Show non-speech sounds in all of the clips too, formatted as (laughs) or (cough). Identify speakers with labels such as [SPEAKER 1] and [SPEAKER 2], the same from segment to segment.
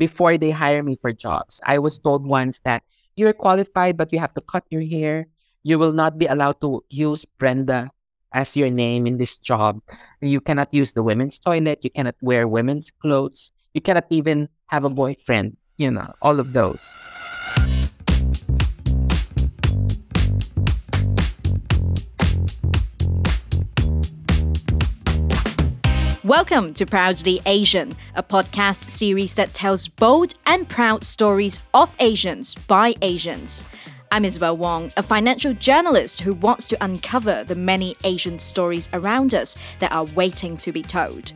[SPEAKER 1] before they hire me for jobs. I was told once that you're qualified, but you have to cut your hair. You will not be allowed to use Brenda as your name in this job. You cannot use the women's toilet. You cannot wear women's clothes. You cannot even have a boyfriend, you know, all of those.
[SPEAKER 2] Welcome to Proudly Asian, a podcast series that tells bold and proud stories of Asians by Asians. I'm Isabel Wong, a financial journalist who wants to uncover the many Asian stories around us that are waiting to be told.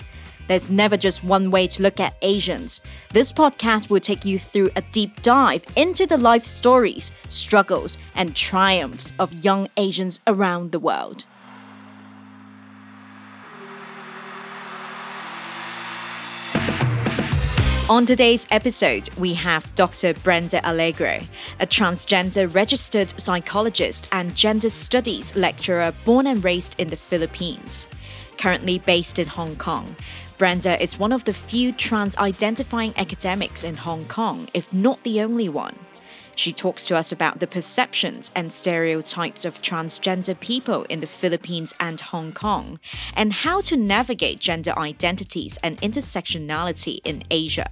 [SPEAKER 2] There's never just one way to look at Asians. This podcast will take you through a deep dive into the life stories, struggles, and triumphs of young Asians around the world. On today's episode, we have Dr. Brenda Alegre, a transgender registered psychologist and gender studies lecturer born and raised in the Philippines. Currently based in Hong Kong, Brenda is one of the few trans identifying academics in Hong Kong, if not the only one. She talks to us about the perceptions and stereotypes of transgender people in the Philippines and Hong Kong, and how to navigate gender identities and intersectionality in Asia.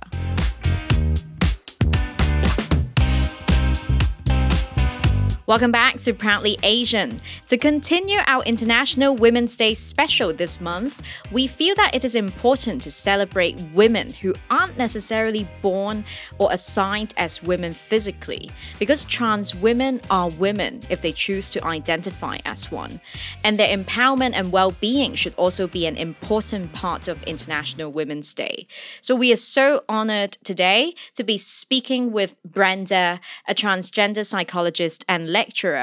[SPEAKER 2] Welcome back to Proudly Asian. To continue our International Women's Day special this month, we feel that it is important to celebrate women who aren't necessarily born or assigned as women physically, because trans women are women if they choose to identify as one. And their empowerment and well being should also be an important part of International Women's Day. So we are so honored today to be speaking with Brenda, a transgender psychologist and lecturer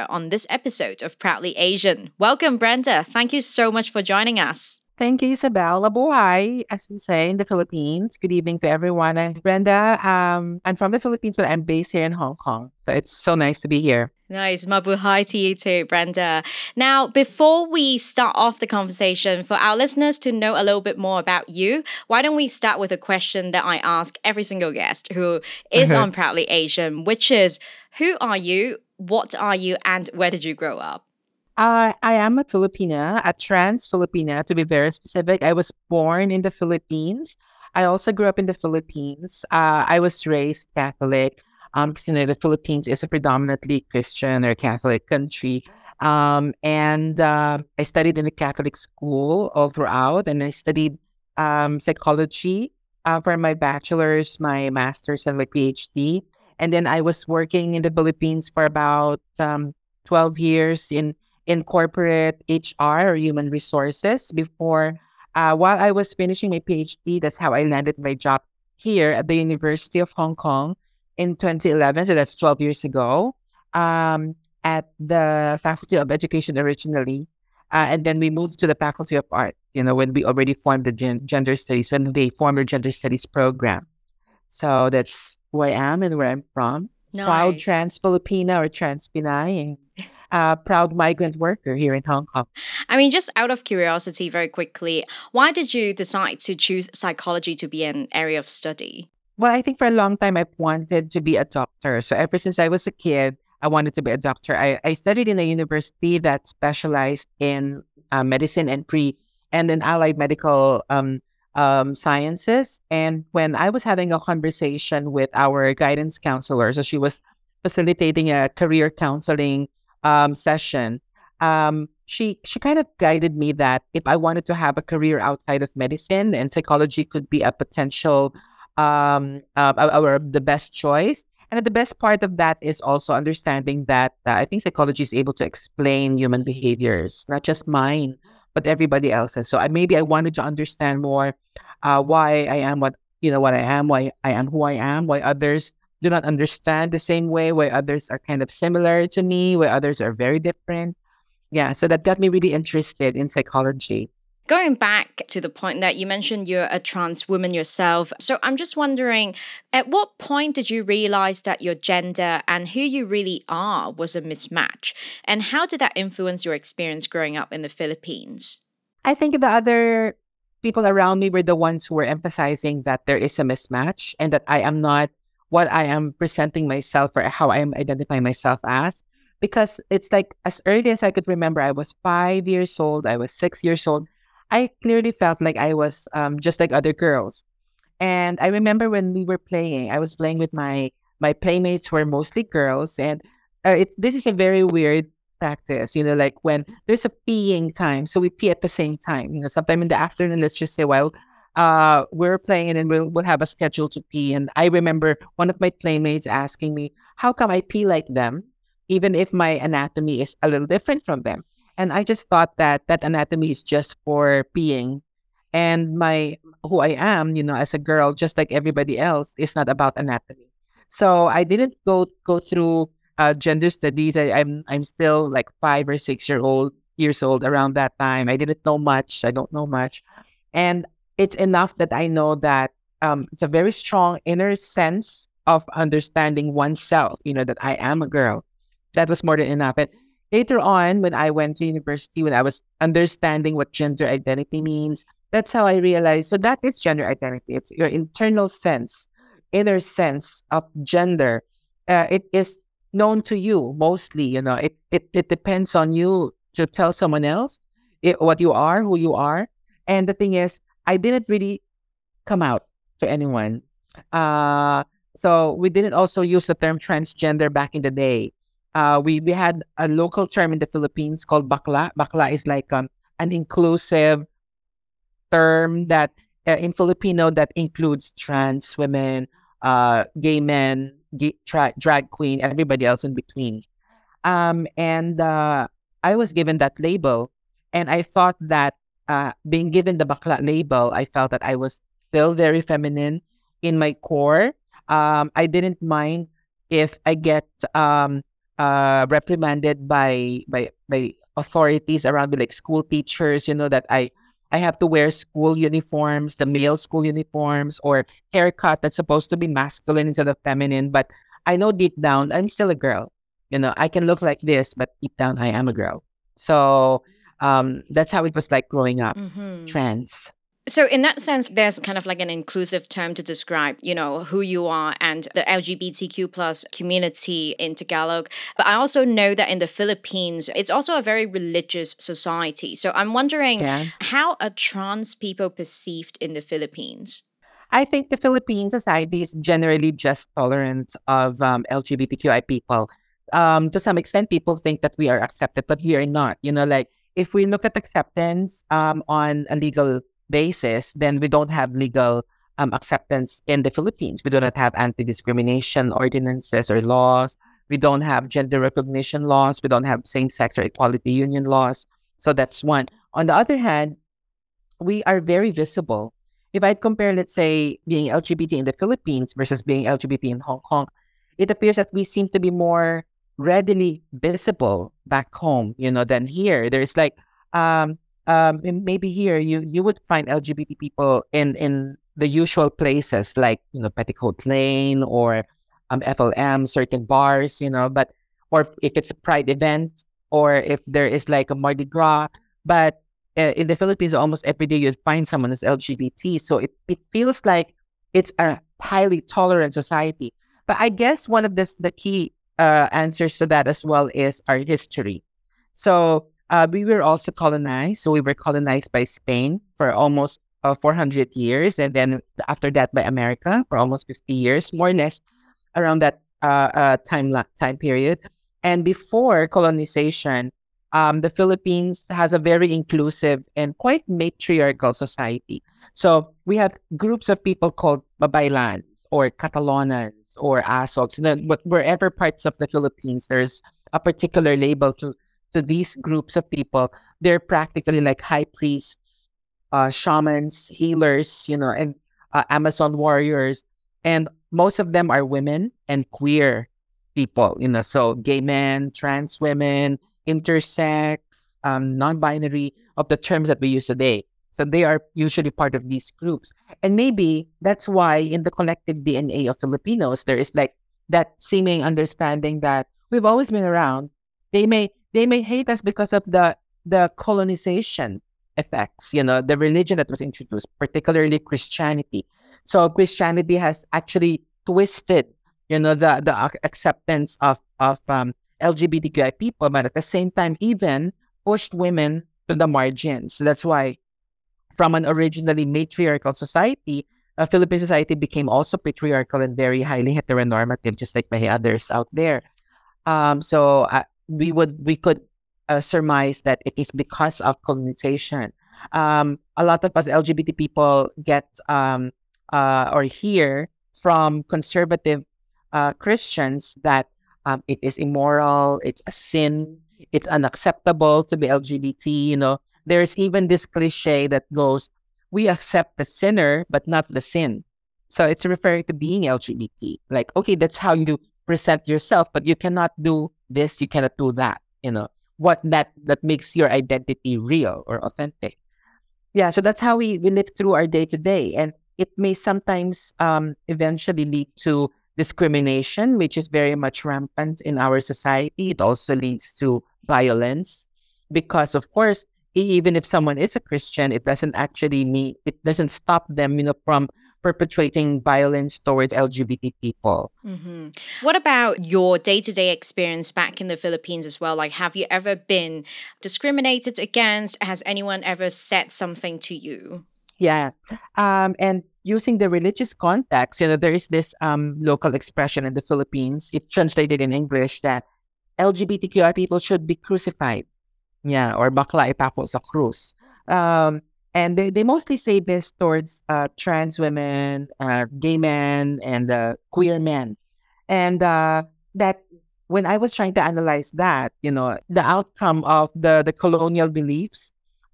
[SPEAKER 2] on this episode of Proudly Asian. Welcome, Brenda. Thank you so much for joining us.
[SPEAKER 1] Thank you, Isabel. Mabuhay, as we say in the Philippines. Good evening to everyone. I'm Brenda. Um, I'm from the Philippines, but I'm based here in Hong Kong. So it's so nice to be here.
[SPEAKER 2] Nice. Mabuhay to you too, Brenda. Now, before we start off the conversation, for our listeners to know a little bit more about you, why don't we start with a question that I ask every single guest who is on Proudly Asian, which is who are you? What are you? And where did you grow up?
[SPEAKER 1] Uh, I am a Filipina, a trans Filipina to be very specific. I was born in the Philippines. I also grew up in the Philippines. Uh, I was raised Catholic um, because you know the Philippines is a predominantly Christian or Catholic country. Um, and uh, I studied in a Catholic school all throughout, and I studied um, psychology uh, for my bachelor's, my master's, and my PhD. And then I was working in the Philippines for about um, 12 years in in corporate HR or human resources before. Uh, while I was finishing my PhD, that's how I landed my job here at the University of Hong Kong in 2011. So that's 12 years ago um, at the Faculty of Education originally. Uh, and then we moved to the Faculty of Arts, you know, when we already formed the gen- gender studies, when they formed the gender studies program. So that's who I am and where I'm from. Nice. Proud trans Filipina or trans Pinay uh, proud migrant worker here in Hong Kong.
[SPEAKER 2] I mean, just out of curiosity, very quickly, why did you decide to choose psychology to be an area of study?
[SPEAKER 1] Well, I think for a long time I've wanted to be a doctor. So ever since I was a kid, I wanted to be a doctor. I, I studied in a university that specialized in uh, medicine and pre and then allied medical um, um, sciences. And when I was having a conversation with our guidance counselor, so she was facilitating a career counseling um, session, um, she she kind of guided me that if I wanted to have a career outside of medicine, and psychology could be a potential um, uh, or the best choice. And the best part of that is also understanding that uh, I think psychology is able to explain human behaviors, not just mine, but everybody else's. So I, maybe I wanted to understand more uh, why I am what you know what I am, why I am who I am, why others do not understand the same way, why others are kind of similar to me, why others are very different. Yeah, so that got me really interested in psychology.
[SPEAKER 2] Going back to the point that you mentioned you're a trans woman yourself. So I'm just wondering, at what point did you realize that your gender and who you really are was a mismatch? And how did that influence your experience growing up in the Philippines?
[SPEAKER 1] I think the other people around me were the ones who were emphasizing that there is a mismatch and that I am not what I am presenting myself or how I am identifying myself as. Because it's like as early as I could remember, I was five years old, I was six years old. I clearly felt like I was um, just like other girls. And I remember when we were playing, I was playing with my my playmates were mostly girls, and uh, it's this is a very weird practice. You know, like when there's a peeing time, so we pee at the same time. You know, sometime in the afternoon, let's just say, well, uh, we're playing and we'll we'll have a schedule to pee. And I remember one of my playmates asking me, "How come I pee like them, even if my anatomy is a little different from them?" And I just thought that that anatomy is just for peeing and my who I am, you know, as a girl, just like everybody else, is not about anatomy. So I didn't go go through uh, gender studies. I, I'm I'm still like five or six year old years old around that time. I didn't know much. I don't know much, and it's enough that I know that um, it's a very strong inner sense of understanding oneself. You know that I am a girl. That was more than enough. And later on, when I went to university, when I was understanding what gender identity means, that's how I realized. So that is gender identity. It's your internal sense, inner sense of gender. Uh, it is known to you mostly. You know, it it it depends on you to tell someone else it, what you are, who you are. And the thing is, I didn't really come out to anyone. Uh, so we didn't also use the term transgender back in the day. Uh, we we had a local term in the Philippines called bakla. Bakla is like um, an inclusive term that uh, in Filipino that includes trans women, uh, gay men, gay, tra- drag queen, everybody else in between. Um, and uh, I was given that label, and I thought that uh, being given the bakla label, I felt that I was still very feminine in my core. Um, I didn't mind if I get um, uh, reprimanded by by by authorities around me, like school teachers. You know that I I have to wear school uniforms, the male school uniforms, or haircut that's supposed to be masculine instead of feminine. But I know deep down, I'm still a girl. You know, I can look like this, but deep down, I am a girl. So um, that's how it was like growing up, mm-hmm. trans.
[SPEAKER 2] So in that sense, there's kind of like an inclusive term to describe, you know, who you are and the LGBTQ plus community in Tagalog. But I also know that in the Philippines, it's also a very religious society. So I'm wondering yeah. how are trans people perceived in the Philippines?
[SPEAKER 1] I think the Philippine society is generally just tolerant of um, LGBTQI people. Um, to some extent, people think that we are accepted, but we are not. You know, like if we look at acceptance um, on a legal basis, then we don't have legal um, acceptance in the Philippines. We do not have anti discrimination ordinances or laws. We don't have gender recognition laws. We don't have same sex or equality union laws. So that's one. On the other hand, we are very visible. If i compare, let's say, being LGBT in the Philippines versus being LGBT in Hong Kong, it appears that we seem to be more readily visible back home, you know, than here. There's like um, um, maybe here you you would find LGBT people in in the usual places like you know Petticoat Lane or um, FLM, certain bars, you know, but or if it's a pride event or if there is like a Mardi Gras, but uh, in the Philippines, almost every day you'd find someone who's LGBT. So it, it feels like it's a highly tolerant society. But I guess one of this, the key uh, answers to that as well is our history. So uh, we were also colonized. So we were colonized by Spain for almost uh, 400 years. And then after that by America for almost 50 years, more or less around that uh, uh, time, time period. And before colonization, um, the Philippines has a very inclusive and quite matriarchal society. So we have groups of people called Babaylans or Catalanans or Asogs. You know, wherever parts of the Philippines, there's a particular label to to these groups of people, they're practically like high priests, uh, shamans, healers, you know, and uh, Amazon warriors. And most of them are women and queer people, you know, so gay men, trans women, intersex, um, non binary, of the terms that we use today. So they are usually part of these groups. And maybe that's why in the collective DNA of Filipinos, there is like that seeming understanding that we've always been around. They may they may hate us because of the the colonization effects, you know, the religion that was introduced, particularly Christianity. So Christianity has actually twisted, you know, the the acceptance of of um, LGBTQI people, but at the same time, even pushed women to the margins. So that's why, from an originally matriarchal society, a Philippine society became also patriarchal and very highly heteronormative, just like many others out there. Um, so uh, we would we could uh, surmise that it is because of colonization. Um, a lot of us LGBT people get um, uh, or hear from conservative uh, Christians that um, it is immoral, it's a sin, it's unacceptable to be LGBT. You know, there's even this cliche that goes, "We accept the sinner, but not the sin." So it's referring to being LGBT. Like, okay, that's how you present yourself, but you cannot do this, you cannot do that. You know, what that that makes your identity real or authentic. Yeah, so that's how we, we live through our day to day. And it may sometimes um, eventually lead to discrimination, which is very much rampant in our society. It also leads to violence because, of course, even if someone is a Christian, it doesn't actually mean it doesn't stop them, you know, from perpetrating violence towards LGBT people.
[SPEAKER 2] Mm-hmm. What about your day to day experience back in the Philippines as well? Like, have you ever been discriminated against? Has anyone ever said something to you?
[SPEAKER 1] Yeah. Um, and using the religious context, you know, there is this um, local expression in the Philippines. It translated in English that LGBTQI people should be crucified. Yeah, or bakla ipako sa krus. Um, and they, they mostly say this towards uh, trans women, uh, gay men, and uh, queer men. And uh, that when I was trying to analyze that, you know, the outcome of the, the colonial beliefs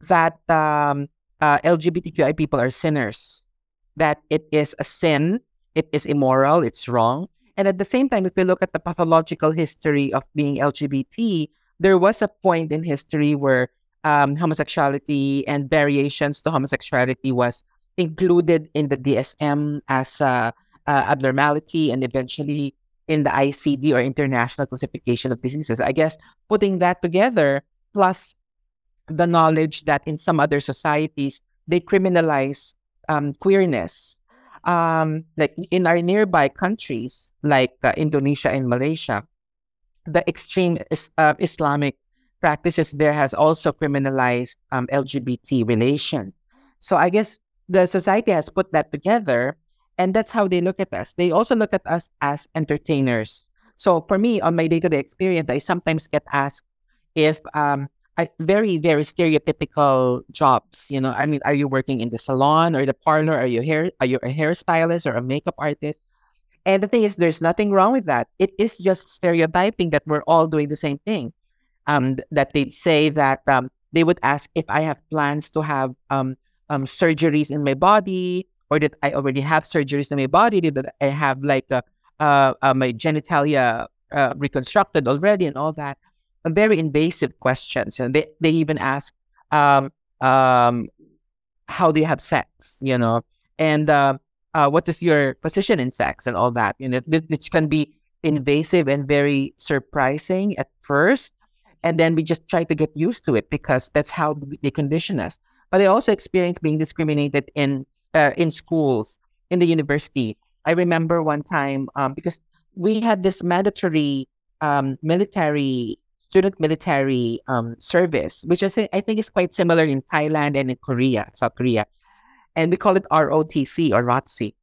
[SPEAKER 1] that um, uh, LGBTQI people are sinners, that it is a sin, it is immoral, it's wrong. And at the same time, if we look at the pathological history of being LGBT, there was a point in history where um, homosexuality and variations to homosexuality was included in the DSM as a, a abnormality and eventually in the ICD or International Classification of Diseases. I guess putting that together, plus the knowledge that in some other societies they criminalize um, queerness. Um, like in our nearby countries, like uh, Indonesia and Malaysia, the extreme is, uh, Islamic practices there has also criminalized um, LGBT relations. So I guess the society has put that together, and that's how they look at us. They also look at us as entertainers. So for me, on my day-to-day experience, I sometimes get asked if um, I, very very stereotypical jobs. You know, I mean, are you working in the salon or the parlor? Are you hair? Are you a hairstylist or a makeup artist? And the thing is, there's nothing wrong with that. It is just stereotyping that we're all doing the same thing. Um, that they say that um, they would ask if I have plans to have um, um, surgeries in my body, or that I already have surgeries in my body, that I have like uh, uh, my genitalia uh, reconstructed already, and all that very invasive questions. And they, they even ask, um, um, how do you have sex? You know, and uh, uh, what is your position in sex and all that? You know, which can be invasive and very surprising at first. And then we just try to get used to it because that's how they condition us. But I also experienced being discriminated in uh, in schools, in the university. I remember one time um, because we had this mandatory um, military student military um, service, which I, say, I think is quite similar in Thailand and in Korea, South Korea. And we call it ROTC or ROTC.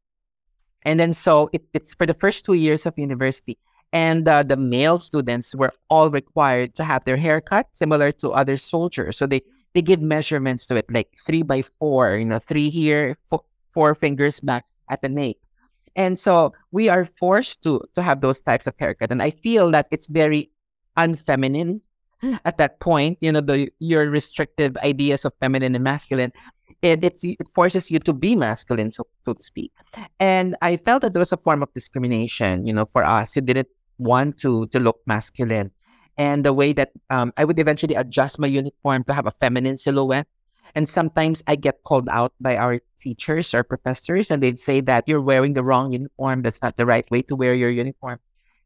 [SPEAKER 1] And then so it, it's for the first two years of university. And uh, the male students were all required to have their hair cut similar to other soldiers. So they, they give measurements to it, like three by four, you know, three here, four, four fingers back at the nape. And so we are forced to to have those types of haircut. And I feel that it's very unfeminine (laughs) at that point you know the your restrictive ideas of feminine and masculine it it's, it forces you to be masculine so, so to speak and i felt that there was a form of discrimination you know for us who didn't want to to look masculine and the way that um, i would eventually adjust my uniform to have a feminine silhouette and sometimes i get called out by our teachers or professors and they'd say that you're wearing the wrong uniform that's not the right way to wear your uniform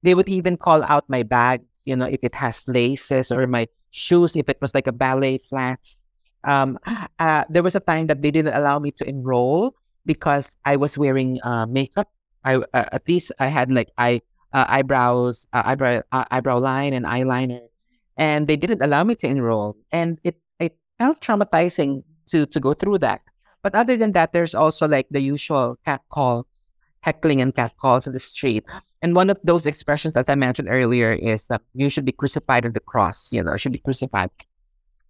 [SPEAKER 1] they would even call out my bags, you know, if it has laces or my shoes, if it was like a ballet flats. Um, (sighs) uh, there was a time that they didn't allow me to enroll because I was wearing uh, makeup. I uh, at least I had like eye uh, eyebrows, uh, eyebrow uh, eyebrow line and eyeliner, and they didn't allow me to enroll, and it it felt traumatizing to to go through that. But other than that, there's also like the usual cat calls, heckling and cat calls in the street. And one of those expressions, as I mentioned earlier, is that you should be crucified on the cross. You know, should be crucified.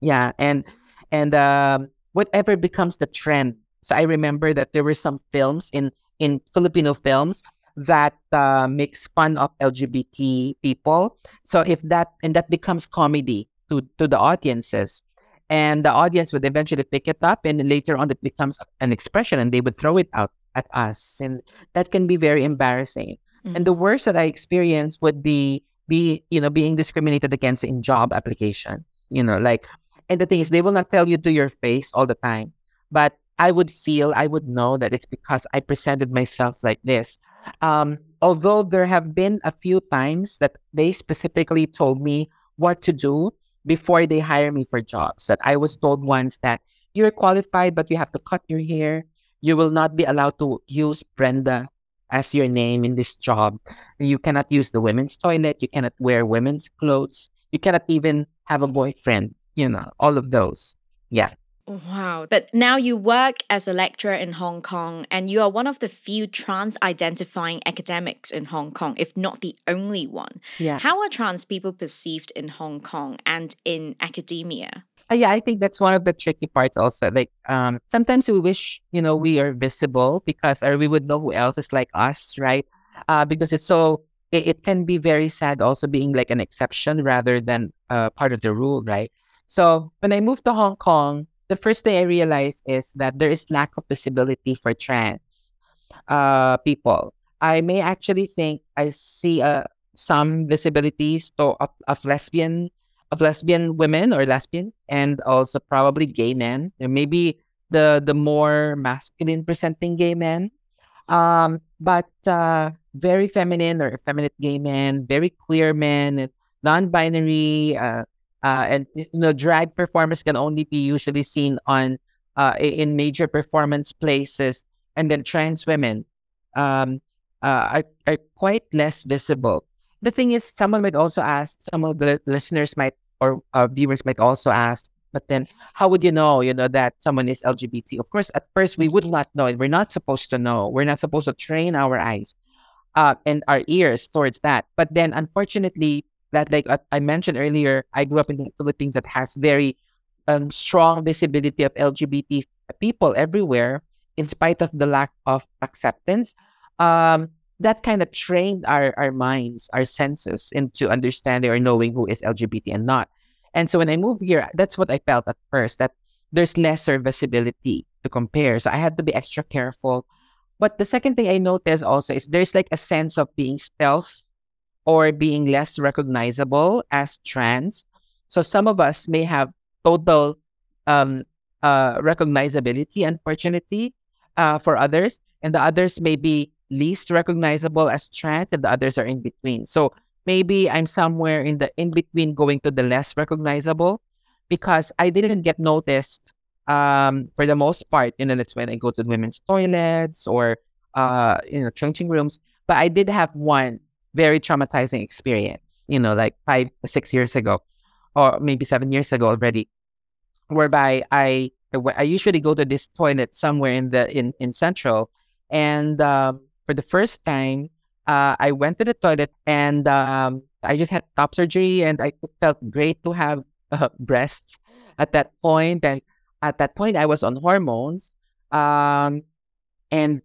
[SPEAKER 1] Yeah, and and um, whatever becomes the trend. So I remember that there were some films in in Filipino films that uh, makes fun of LGBT people. So if that and that becomes comedy to to the audiences, and the audience would eventually pick it up, and later on it becomes an expression, and they would throw it out at us, and that can be very embarrassing. Mm-hmm. And the worst that I experienced would be be you know being discriminated against in job applications. You know, like and the thing is, they will not tell you to your face all the time. But I would feel, I would know that it's because I presented myself like this. Um, although there have been a few times that they specifically told me what to do before they hire me for jobs. That I was told once that you're qualified, but you have to cut your hair. You will not be allowed to use Brenda as your name in this job. You cannot use the women's toilet. You cannot wear women's clothes. You cannot even have a boyfriend you know, all of those. Yeah.
[SPEAKER 2] Wow. But now you work as a lecturer in Hong Kong, and you are one of the few trans identifying academics in Hong Kong, if not the only one.
[SPEAKER 1] Yeah.
[SPEAKER 2] How are trans people perceived in Hong Kong and in academia?
[SPEAKER 1] Uh, yeah, I think that's one of the tricky parts also. Like um, sometimes we wish, you know, we are visible because or we would know who else is like us, right? Uh, because it's so it, it can be very sad also being like an exception rather than uh, part of the rule, right? So when I moved to Hong Kong, the first thing I realized is that there is lack of visibility for trans uh, people. I may actually think I see uh, some visibilities to, of, of lesbian of lesbian women or lesbians, and also probably gay men. There may the the more masculine presenting gay men, um, but uh, very feminine or effeminate gay men, very queer men, non-binary, uh, uh, and you know, drag performers can only be usually seen on uh, in major performance places, and then trans women um, uh, are, are quite less visible. The thing is, someone might also ask, some of the listeners might or uh, viewers might also ask, but then how would you know, you know, that someone is LGBT? Of course, at first we would not know. We're not supposed to know. We're not supposed to train our eyes uh, and our ears towards that. But then, unfortunately, that like I mentioned earlier, I grew up in the Philippines that has very um, strong visibility of LGBT people everywhere, in spite of the lack of acceptance. Um, that kind of trained our, our minds, our senses into understanding or knowing who is LGBT and not. And so when I moved here, that's what I felt at first that there's lesser visibility to compare. So I had to be extra careful. But the second thing I noticed also is there's like a sense of being stealth or being less recognizable as trans. So some of us may have total um, uh, recognizability, unfortunately, uh, for others, and the others may be least recognizable as trans, and the others are in between. So maybe I'm somewhere in the in between, going to the less recognizable, because I didn't get noticed um, for the most part. You know, that's when I go to women's toilets or uh, you know changing rooms. But I did have one very traumatizing experience, you know, like five, six years ago, or maybe seven years ago already, whereby I I usually go to this toilet somewhere in the in in Central, and um, for the first time, uh, I went to the toilet and um, I just had top surgery, and I felt great to have uh, breasts at that point. point, and at that point I was on hormones, um, and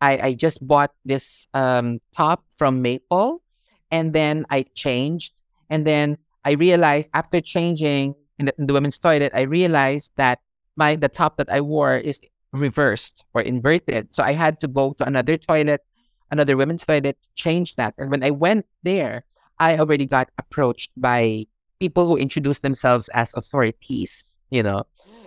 [SPEAKER 1] I, I just bought this um, top from Maple and then I changed. And then I realized after changing in the, in the women's toilet, I realized that my the top that I wore is reversed or inverted. So I had to go to another toilet, another women's toilet, change that. And when I went there, I already got approached by people who introduced themselves as authorities, you know.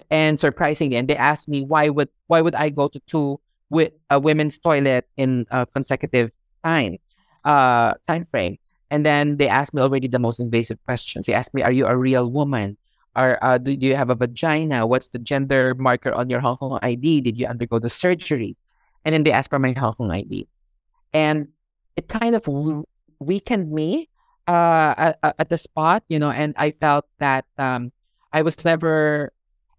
[SPEAKER 1] And surprisingly, and they asked me why would why would I go to two with a women's toilet in a consecutive time uh time frame and then they asked me already the most invasive questions they asked me are you a real woman Are uh, do, do you have a vagina? What's the gender marker on your Hong Kong ID? Did you undergo the surgery? And then they asked for my Hong Kong ID, and it kind of weakened me uh, at, at the spot, you know. And I felt that um, I was never.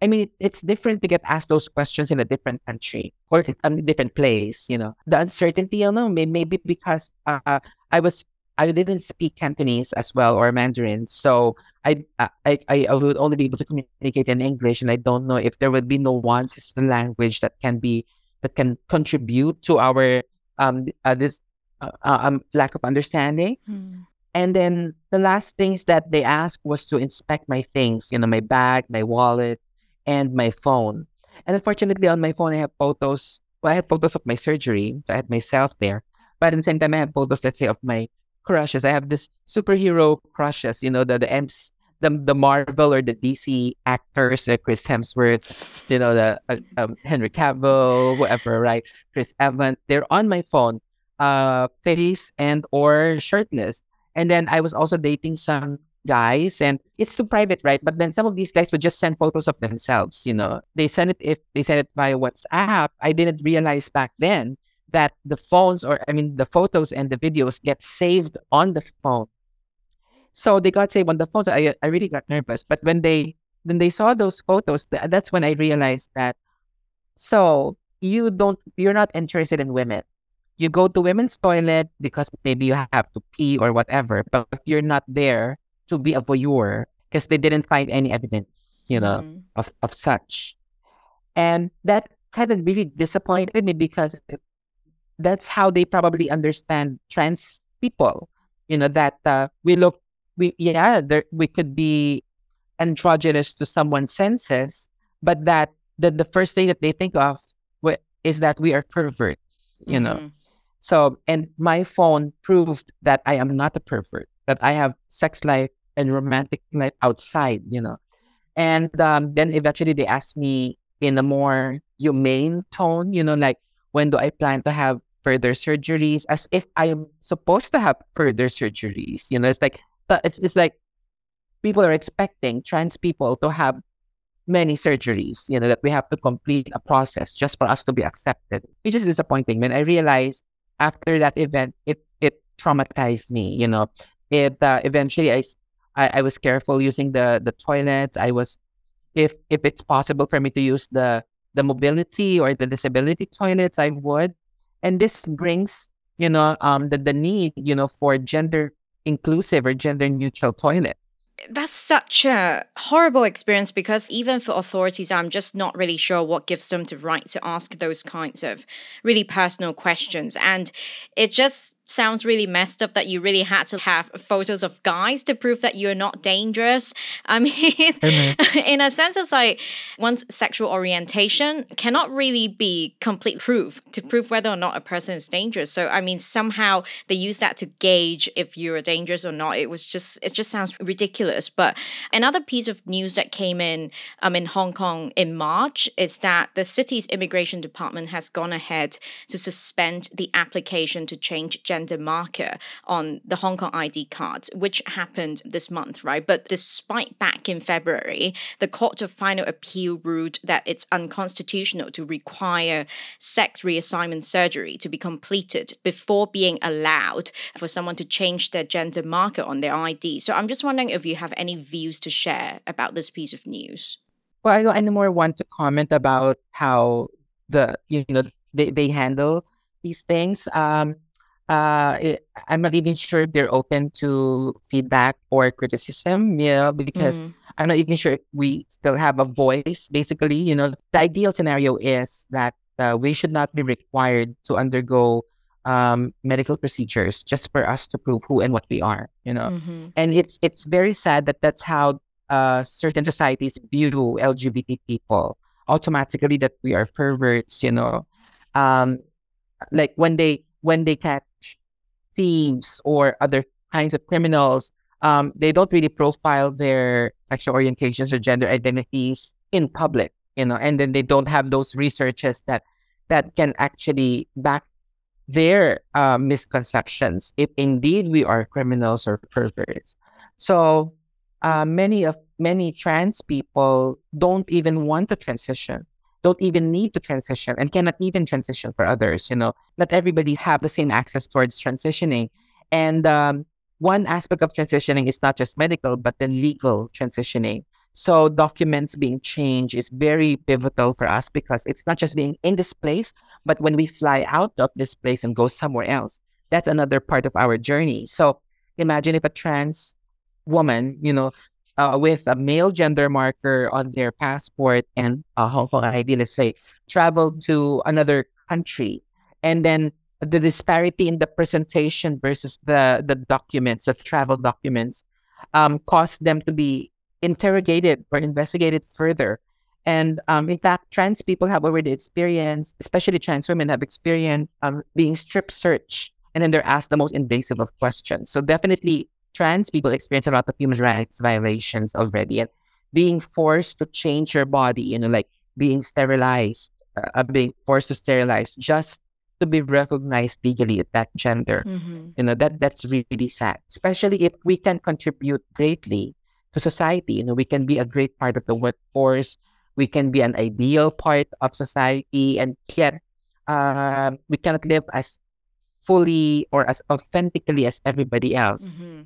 [SPEAKER 1] I mean, it's different to get asked those questions in a different country or a different place, you know. The uncertainty, you know, maybe because uh, I was I didn't speak Cantonese as well or Mandarin, so I, I I would only be able to communicate in English, and I don't know if there would be nuances to the language that can be that can contribute to our um uh, this uh, uh um lack of understanding. Hmm. And then the last things that they asked was to inspect my things, you know, my bag, my wallet, and my phone. And unfortunately, on my phone, I have photos. Well, I have photos of my surgery, so I had myself there. But at the same time, I have photos, let's say, of my crushes. I have this superhero crushes, you know, the the M's, the the Marvel or the DC actors, like Chris Hemsworth, you know, the uh, um, Henry Cavill, whatever, right? Chris Evans. They're on my phone, uh, face and or shirtless. And then I was also dating some guys and it's too private right but then some of these guys would just send photos of themselves you know they send it if they send it via whatsapp i didn't realize back then that the phones or I mean the photos and the videos get saved on the phone. So they got saved on the phone. So I, I really got nervous. But when they then they saw those photos, that's when I realized that so you don't you're not interested in women. You go to women's toilet because maybe you have to pee or whatever, but you're not there to be a voyeur because they didn't find any evidence, you know, mm. of, of such. And that kind of really disappointed me because that's how they probably understand trans people. You know that uh, we look, we yeah, there, we could be androgynous to someone's senses, but that the, the first thing that they think of is that we are perverts. You mm-hmm. know, so and my phone proved that I am not a pervert. That I have sex life and romantic life outside. You know, and um, then eventually they asked me in a more humane tone. You know, like when do I plan to have further surgeries? As if I am supposed to have further surgeries. You know, it's like it's it's like people are expecting trans people to have many surgeries. You know, that we have to complete a process just for us to be accepted, which is disappointing. When I realized after that event, it it traumatized me. You know, it uh, eventually I, I I was careful using the the toilets. I was if if it's possible for me to use the the mobility or the disability toilets, I would. And this brings, you know, um, the, the need, you know, for gender inclusive or gender neutral toilets
[SPEAKER 2] that's such a horrible experience because even for authorities, I'm just not really sure what gives them the right to ask those kinds of really personal questions. And it just sounds really messed up that you really had to have photos of guys to prove that you're not dangerous. (laughs) I mean, mm-hmm. in a sense, it's like one's sexual orientation cannot really be complete proof to prove whether or not a person is dangerous. So, I mean, somehow they use that to gauge if you're dangerous or not. It was just, it just sounds ridiculous. But another piece of news that came in um, in Hong Kong in March is that the city's immigration department has gone ahead to suspend the application to change gender gender marker on the Hong Kong ID cards, which happened this month, right? But despite back in February, the Court of Final Appeal ruled that it's unconstitutional to require sex reassignment surgery to be completed before being allowed for someone to change their gender marker on their ID. So I'm just wondering if you have any views to share about this piece of news.
[SPEAKER 1] Well, I don't anymore want to comment about how the you know they, they handle these things. Um, uh, it, I'm not even sure if they're open to feedback or criticism, you know, because mm. I'm not even sure if we still have a voice. Basically, you know, the ideal scenario is that uh, we should not be required to undergo um, medical procedures just for us to prove who and what we are, you know. Mm-hmm. And it's it's very sad that that's how uh, certain societies view LGBT people automatically that we are perverts, you know. Um, like when they when they catch thieves or other kinds of criminals, um, they don't really profile their sexual orientations or gender identities in public, you know, and then they don't have those researches that that can actually back their uh, misconceptions if indeed we are criminals or perverts. So uh, many of many trans people don't even want to transition don't even need to transition and cannot even transition for others you know? Not everybody have the same access towards transitioning. And um, one aspect of transitioning is not just medical but then legal transitioning. So documents being changed is very pivotal for us because it's not just being in this place but when we fly out of this place and go somewhere else that's another part of our journey. So imagine if a trans woman you know uh, with a male gender marker on their passport and a Hong Kong ID, let's say, travel to another country, and then the disparity in the presentation versus the the documents, the travel documents, um, cause them to be interrogated or investigated further. And um, in fact, trans people have already experienced, especially trans women, have experienced um, being strip searched, and then they're asked the most invasive of questions. So definitely, trans people experience a lot of human rights violations already and being forced to change your body, you know, like being sterilized, uh, being forced to sterilize just to be recognized legally at that gender. Mm-hmm. You know, that that's really sad, especially if we can contribute greatly to society. You know, we can be a great part of the workforce. We can be an ideal part of society, and yet uh, we cannot live as fully or as authentically as everybody else. Mm-hmm.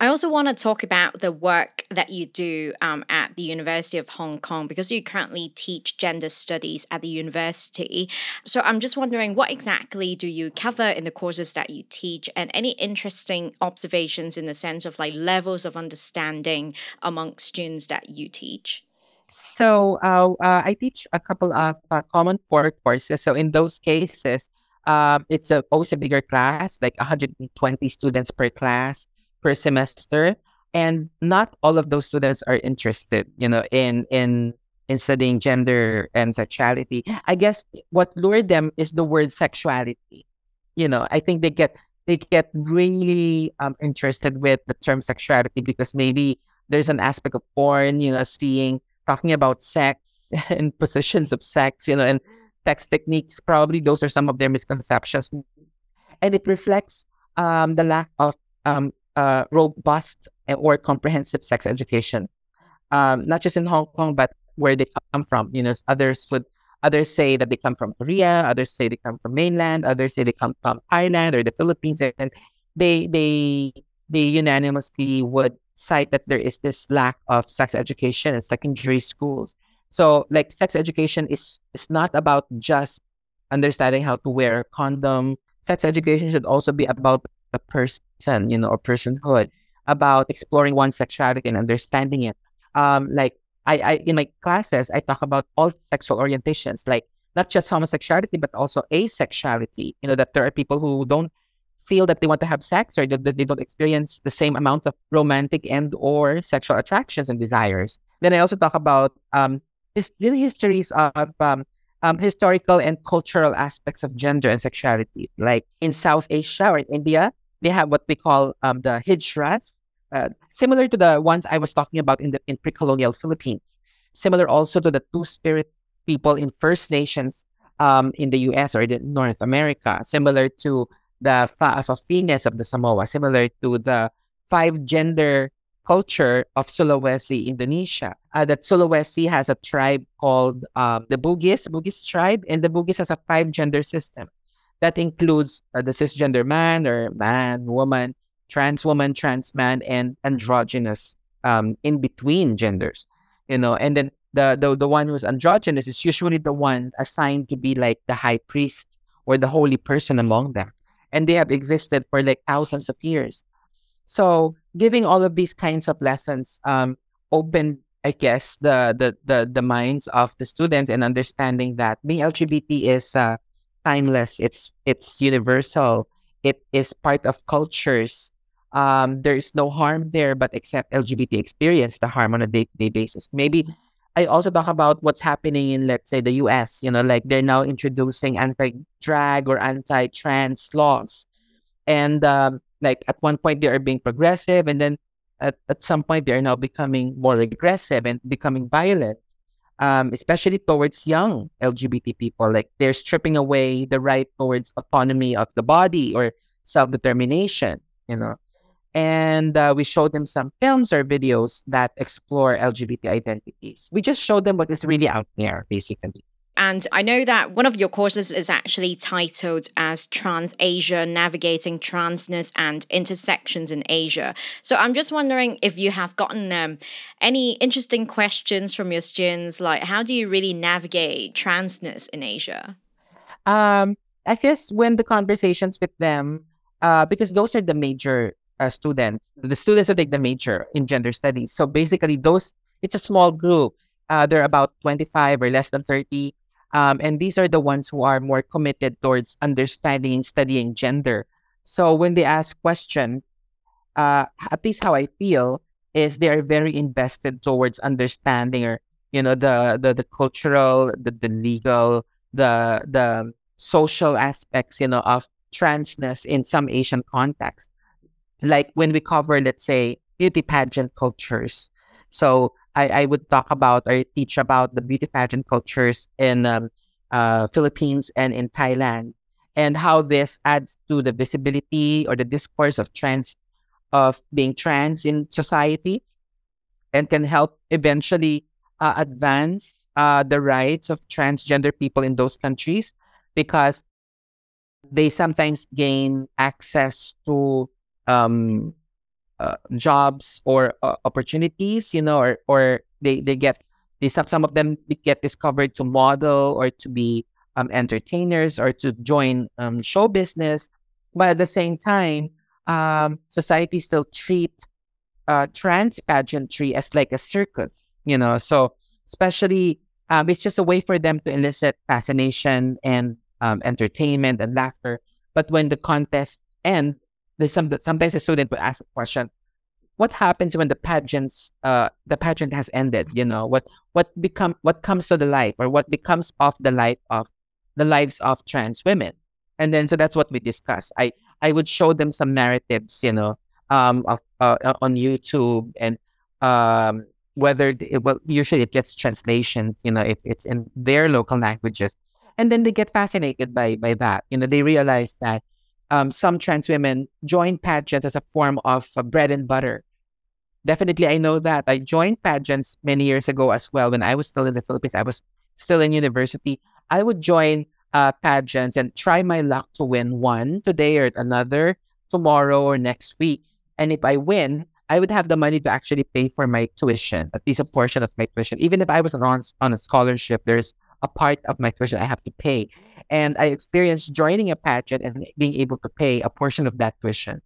[SPEAKER 2] I also want to talk about the work that you do um, at the University of Hong Kong because you currently teach gender studies at the university. So I'm just wondering what exactly do you cover in the courses that you teach and any interesting observations in the sense of like levels of understanding among students that you teach?
[SPEAKER 1] So uh, uh, I teach a couple of uh, common core courses. So in those cases, um, it's a always a bigger class, like 120 students per class per semester, and not all of those students are interested, you know, in in in studying gender and sexuality. I guess what lured them is the word sexuality. You know, I think they get they get really um, interested with the term sexuality because maybe there's an aspect of porn, you know, seeing talking about sex (laughs) and positions of sex, you know, and sex techniques. Probably those are some of their misconceptions. And it reflects um, the lack of um, uh, robust or comprehensive sex education, um, not just in Hong Kong, but where they come from. You know, others would others say that they come from Korea, others say they come from mainland, others say they come from Thailand or the Philippines, and they they they unanimously would cite that there is this lack of sex education in secondary schools. So like sex education is is not about just understanding how to wear a condom. Sex education should also be about a person, you know, or personhood, about exploring one's sexuality and understanding it. Um, like I, I in my classes, I talk about all sexual orientations, like not just homosexuality, but also asexuality. You know, that there are people who don't feel that they want to have sex or that they don't experience the same amount of romantic and or sexual attractions and desires. Then I also talk about um, his, histories of um, um, historical and cultural aspects of gender and sexuality. Like in South Asia or in India, they have what we call um, the hijras, uh, similar to the ones I was talking about in the in pre-colonial Philippines. Similar also to the two-spirit people in First Nations um, in the U.S. or in North America. Similar to the Fa'afafines of the Samoa. Similar to the five gender culture of Sulawesi, Indonesia. Uh, that Sulawesi has a tribe called um, the Bugis, Bugis tribe, and the Bugis has a five gender system that includes uh, the cisgender man or man, woman, trans woman, trans man, and androgynous um, in between genders. You know, and then the, the the one who's androgynous is usually the one assigned to be like the high priest or the holy person among them, and they have existed for like thousands of years. So giving all of these kinds of lessons um, opened, I guess, the, the the the minds of the students and understanding that being LGBT is uh, timeless. It's it's universal. It is part of cultures. Um, there is no harm there, but except LGBT experience the harm on a day to day basis. Maybe I also talk about what's happening in, let's say, the US. You know, like they're now introducing anti drag or anti trans laws. And um, like at one point they are being progressive and then at, at some point they are now becoming more aggressive and becoming violent um, especially towards young lgbt people like they're stripping away the right towards autonomy of the body or self-determination you know and uh, we showed them some films or videos that explore LGBT identities. We just showed them what is really out there, basically.
[SPEAKER 2] And I know that one of your courses is actually titled as Trans Asia Navigating Transness and Intersections in Asia. So I'm just wondering if you have gotten um, any interesting questions from your students, like how do you really navigate transness in Asia?
[SPEAKER 1] Um, I guess when the conversations with them, uh, because those are the major uh, students, the students who take the major in gender studies. So basically, those it's a small group. Uh, they're about 25 or less than 30 um, and these are the ones who are more committed towards understanding and studying gender. So when they ask questions, uh, at least how I feel is they are very invested towards understanding or you know the the, the cultural, the, the legal, the the social aspects you know of transness in some Asian contexts. Like when we cover, let's say, beauty pageant cultures. So I, I would talk about or teach about the beauty pageant cultures in um, uh, Philippines and in Thailand, and how this adds to the visibility or the discourse of trans of being trans in society, and can help eventually uh, advance uh, the rights of transgender people in those countries because they sometimes gain access to um, uh, jobs or uh, opportunities, you know, or or they they get they some some of them get discovered to model or to be um, entertainers or to join um, show business, but at the same time, um, society still treat uh, trans pageantry as like a circus, you know. So especially, um, it's just a way for them to elicit fascination and um, entertainment and laughter. But when the contests end, there's some sometimes a student would ask a question what happens when the pageants uh the pageant has ended? You know what what become what comes to the life or what becomes of the life of the lives of trans women? And then so that's what we discuss. I i would show them some narratives you know um of uh, uh on youtube and um whether it, well usually it gets translations you know if it's in their local languages. And then they get fascinated by by that. You know they realize that um, some trans women join pageants as a form of uh, bread and butter. Definitely, I know that. I joined pageants many years ago as well. When I was still in the Philippines, I was still in university. I would join uh, pageants and try my luck to win one today or another tomorrow or next week. And if I win, I would have the money to actually pay for my tuition, at least a portion of my tuition. Even if I was on, on a scholarship, there's a part of my tuition I have to pay. And I experienced joining a pageant and being able to pay a portion of that tuition.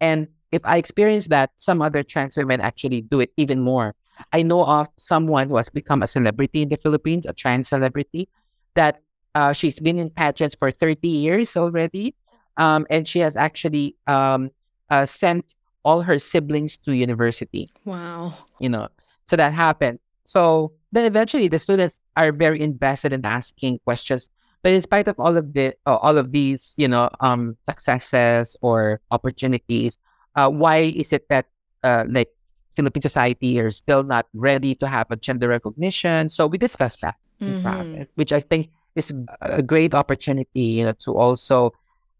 [SPEAKER 1] And if I experience that, some other trans women actually do it even more. I know of someone who has become a celebrity in the Philippines, a trans celebrity, that uh, she's been in pageants for 30 years already. Um, and she has actually um, uh, sent all her siblings to university.
[SPEAKER 2] Wow.
[SPEAKER 1] You know, so that happens. So then eventually the students are very invested in asking questions. But in spite of all of the uh, all of these, you know, um, successes or opportunities, uh, why is it that uh, like Philippine society are still not ready to have a gender recognition? So we discussed that mm-hmm. class, which I think is a great opportunity, you know, to also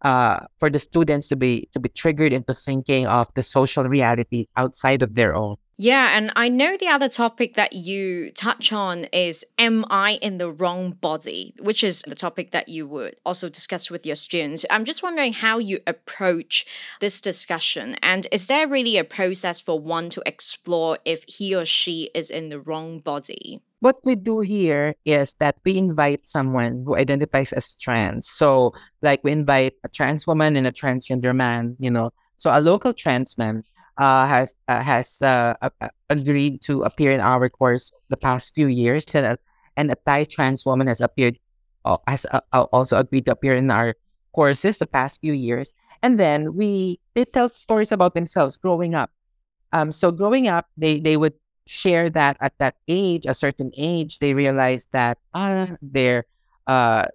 [SPEAKER 1] uh, for the students to be to be triggered into thinking of the social realities outside of their own.
[SPEAKER 2] Yeah, and I know the other topic that you touch on is Am I in the wrong body, which is the topic that you would also discuss with your students. I'm just wondering how you approach this discussion. And is there really a process for one to explore if he or she is in the wrong body?
[SPEAKER 1] What we do here is that we invite someone who identifies as trans. So, like, we invite a trans woman and a transgender man, you know. So, a local trans man uh, has uh, has uh, agreed to appear in our course the past few years, and a, and a Thai trans woman has appeared uh, has uh, uh, also agreed to appear in our courses the past few years. And then we they tell stories about themselves growing up. Um, so growing up, they they would share that at that age, a certain age, they realize that uh, they're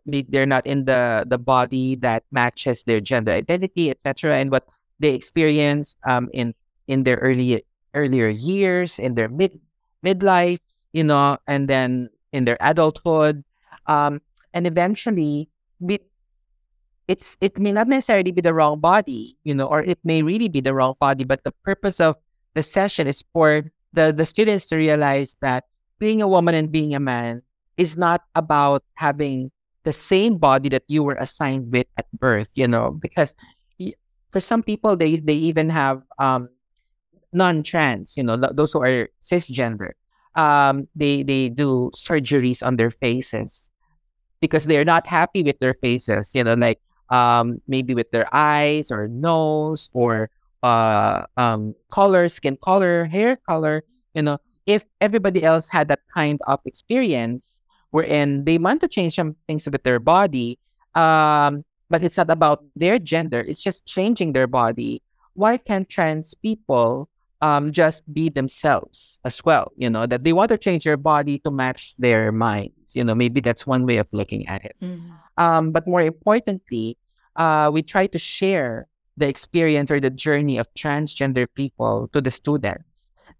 [SPEAKER 1] they, they're not in the the body that matches their gender identity, etc. And what they experience um in in their early earlier years, in their mid midlife, you know, and then in their adulthood, um, and eventually we it's it may not necessarily be the wrong body, you know, or it may really be the wrong body, but the purpose of the session is for the the students to realize that being a woman and being a man is not about having the same body that you were assigned with at birth, you know, because for some people they they even have um non-trans, you know, those who are cisgender. Um, they they do surgeries on their faces because they're not happy with their faces, you know, like um, maybe with their eyes or nose or uh, um, color, skin color, hair color. You know, if everybody else had that kind of experience wherein they want to change some things with their body, um, but it's not about their gender, it's just changing their body. Why can't trans people um, just be themselves as well? You know, that they want to change their body to match their minds. You know, maybe that's one way of looking at it. Mm-hmm. Um, but more importantly, uh, we try to share the experience or the journey of transgender people to the students.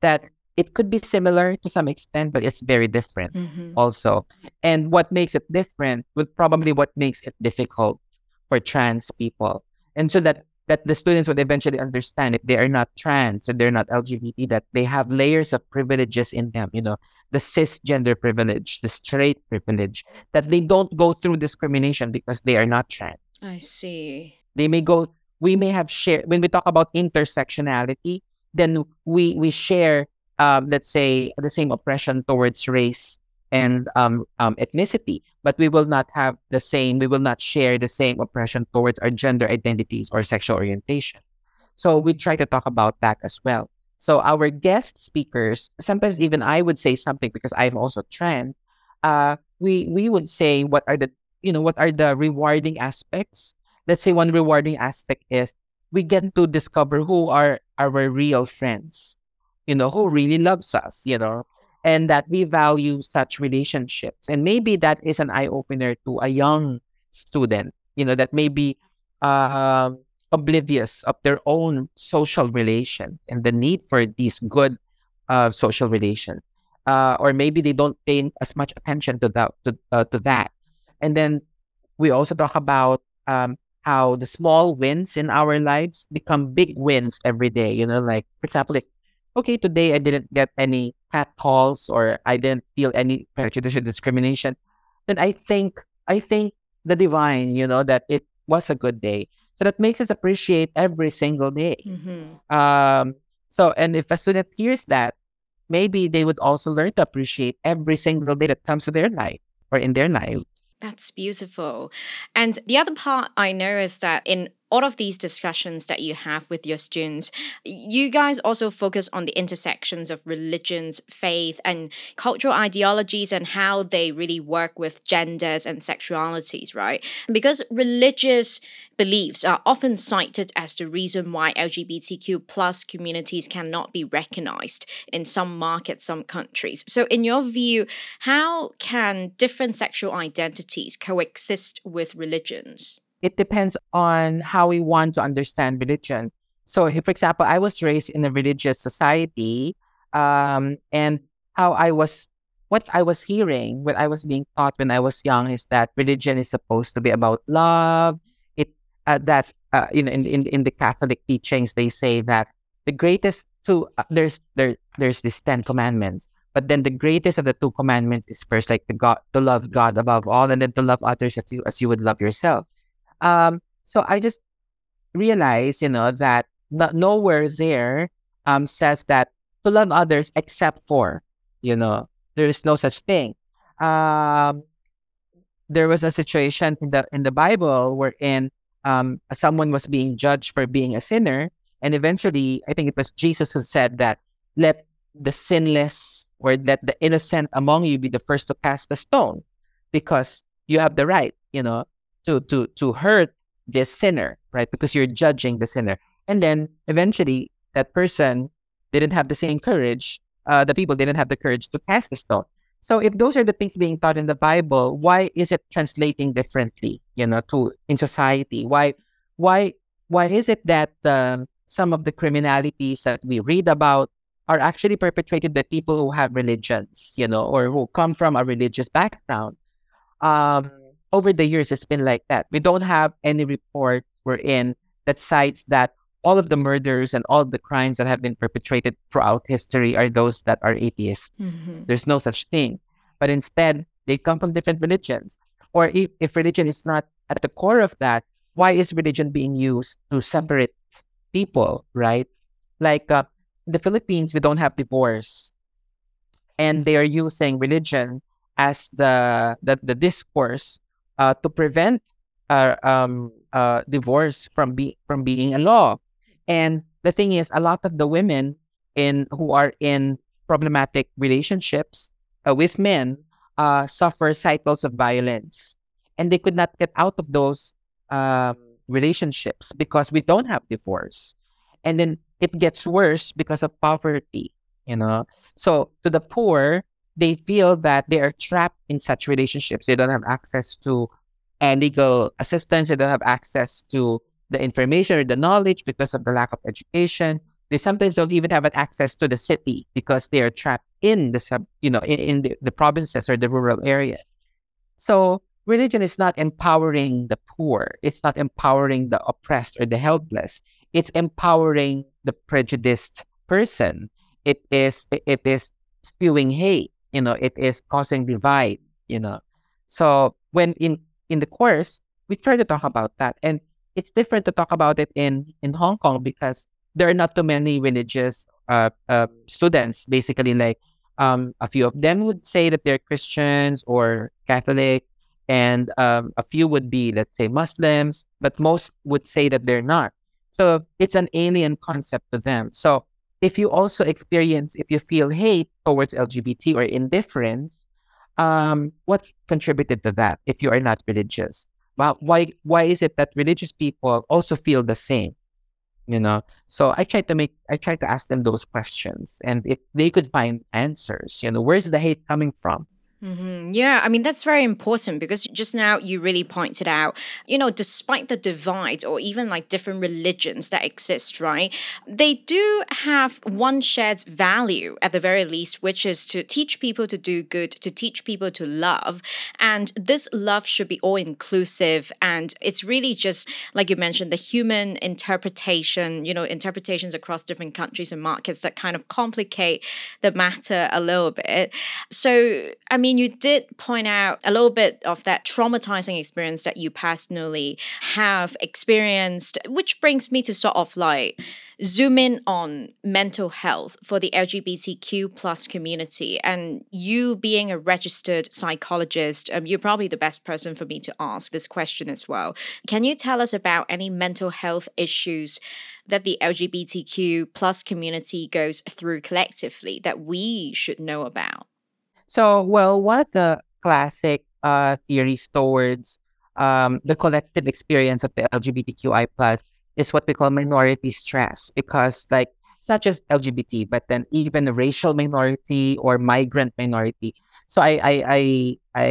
[SPEAKER 1] That it could be similar to some extent, but it's very different mm-hmm. also. And what makes it different would probably what makes it difficult for trans people. And so that that the students would eventually understand if they are not trans or they're not LGBT, that they have layers of privileges in them, you know, the cisgender privilege, the straight privilege, that they don't go through discrimination because they are not trans.
[SPEAKER 2] I see.
[SPEAKER 1] They may go, we may have shared, when we talk about intersectionality, then we, we share, um, let's say, the same oppression towards race and um, um, ethnicity, but we will not have the same, we will not share the same oppression towards our gender identities or sexual orientations. So we try to talk about that as well. So our guest speakers, sometimes even I would say something because I'm also trans. Uh, we we would say what are the you know what are the rewarding aspects. Let's say one rewarding aspect is we get to discover who are our real friends, you know, who really loves us, you know, and that we value such relationships. And maybe that is an eye opener to a young student, you know, that may be uh, oblivious of their own social relations and the need for these good uh, social relations. Uh, or maybe they don't pay as much attention to that to, uh, to that. And then we also talk about um, how the small wins in our lives become big wins every day. You know, like for example, okay, today I didn't get any cat calls or I didn't feel any prejudice or discrimination, then I think I think the divine, you know, that it was a good day. So that makes us appreciate every single day. Mm-hmm. Um, so and if a student hears that, maybe they would also learn to appreciate every single day that comes to their life or in their life.
[SPEAKER 2] That's beautiful. And the other part I know is that in all of these discussions that you have with your students, you guys also focus on the intersections of religions, faith, and cultural ideologies and how they really work with genders and sexualities, right? Because religious beliefs are often cited as the reason why LGBTQ plus communities cannot be recognized in some markets, some countries. So, in your view, how can different sexual identities coexist with religions?
[SPEAKER 1] It depends on how we want to understand religion. So, if, for example, I was raised in a religious society, um, and how I was what I was hearing, what I was being taught when I was young is that religion is supposed to be about love, uh, that uh, in, in in the Catholic teachings they say that the greatest two uh, there's there there's these ten commandments, but then the greatest of the two commandments is first like the God to love God above all, and then to love others as you as you would love yourself. Um, so I just realized, you know, that nowhere there um says that to love others except for, you know, there is no such thing. Um, there was a situation in the in the Bible wherein um, someone was being judged for being a sinner. And eventually, I think it was Jesus who said that, let the sinless or let the innocent among you be the first to cast the stone because you have the right, you know, to, to, to hurt this sinner, right? Because you're judging the sinner. And then eventually, that person didn't have the same courage. Uh, the people didn't have the courage to cast the stone. So if those are the things being taught in the Bible, why is it translating differently, you know, to in society? Why, why, why is it that um, some of the criminalities that we read about are actually perpetrated by people who have religions, you know, or who come from a religious background? Um, over the years, it's been like that. We don't have any reports we're in that cites that all of the murders and all the crimes that have been perpetrated throughout history are those that are atheists. Mm-hmm. There's no such thing. But instead, they come from different religions. Or if, if religion is not at the core of that, why is religion being used to separate people, right? Like uh, in the Philippines, we don't have divorce. And they are using religion as the, the, the discourse uh, to prevent uh, um, uh, divorce from, be, from being a law. And the thing is, a lot of the women in who are in problematic relationships uh, with men uh, suffer cycles of violence, and they could not get out of those um, relationships because we don't have divorce, and then it gets worse because of poverty. You know, so to the poor, they feel that they are trapped in such relationships. They don't have access to legal assistance. They don't have access to the information or the knowledge because of the lack of education. They sometimes don't even have access to the city because they are trapped in the sub, you know, in, in the, the provinces or the rural areas. So religion is not empowering the poor. It's not empowering the oppressed or the helpless. It's empowering the prejudiced person. It is it is spewing hate. You know, it is causing divide. You know, so when in in the course we try to talk about that, and it's different to talk about it in in Hong Kong because there are not too many religious uh, uh, students. Basically, like um, a few of them would say that they're Christians or Catholics, and um, a few would be, let's say, Muslims, but most would say that they're not. So it's an alien concept to them. So if you also experience, if you feel hate towards LGBT or indifference, um, what contributed to that if you are not religious? Well, why why is it that religious people also feel the same? you know so i try to make i try to ask them those questions and if they could find answers you know where's the hate coming from
[SPEAKER 2] Mm-hmm. Yeah, I mean, that's very important because just now you really pointed out, you know, despite the divide or even like different religions that exist, right? They do have one shared value at the very least, which is to teach people to do good, to teach people to love. And this love should be all inclusive. And it's really just, like you mentioned, the human interpretation, you know, interpretations across different countries and markets that kind of complicate the matter a little bit. So, I mean, you did point out a little bit of that traumatizing experience that you personally have experienced, which brings me to sort of like zoom in on mental health for the LGBTQ plus community. And you being a registered psychologist, um, you're probably the best person for me to ask this question as well. Can you tell us about any mental health issues? that the LGBTQ plus community goes through collectively that we should know about?
[SPEAKER 1] So, well, one of the classic uh, theories towards um, the collective experience of the LGBTQI plus is what we call minority stress, because like it's not just LGBT, but then even racial minority or migrant minority. So I I I I,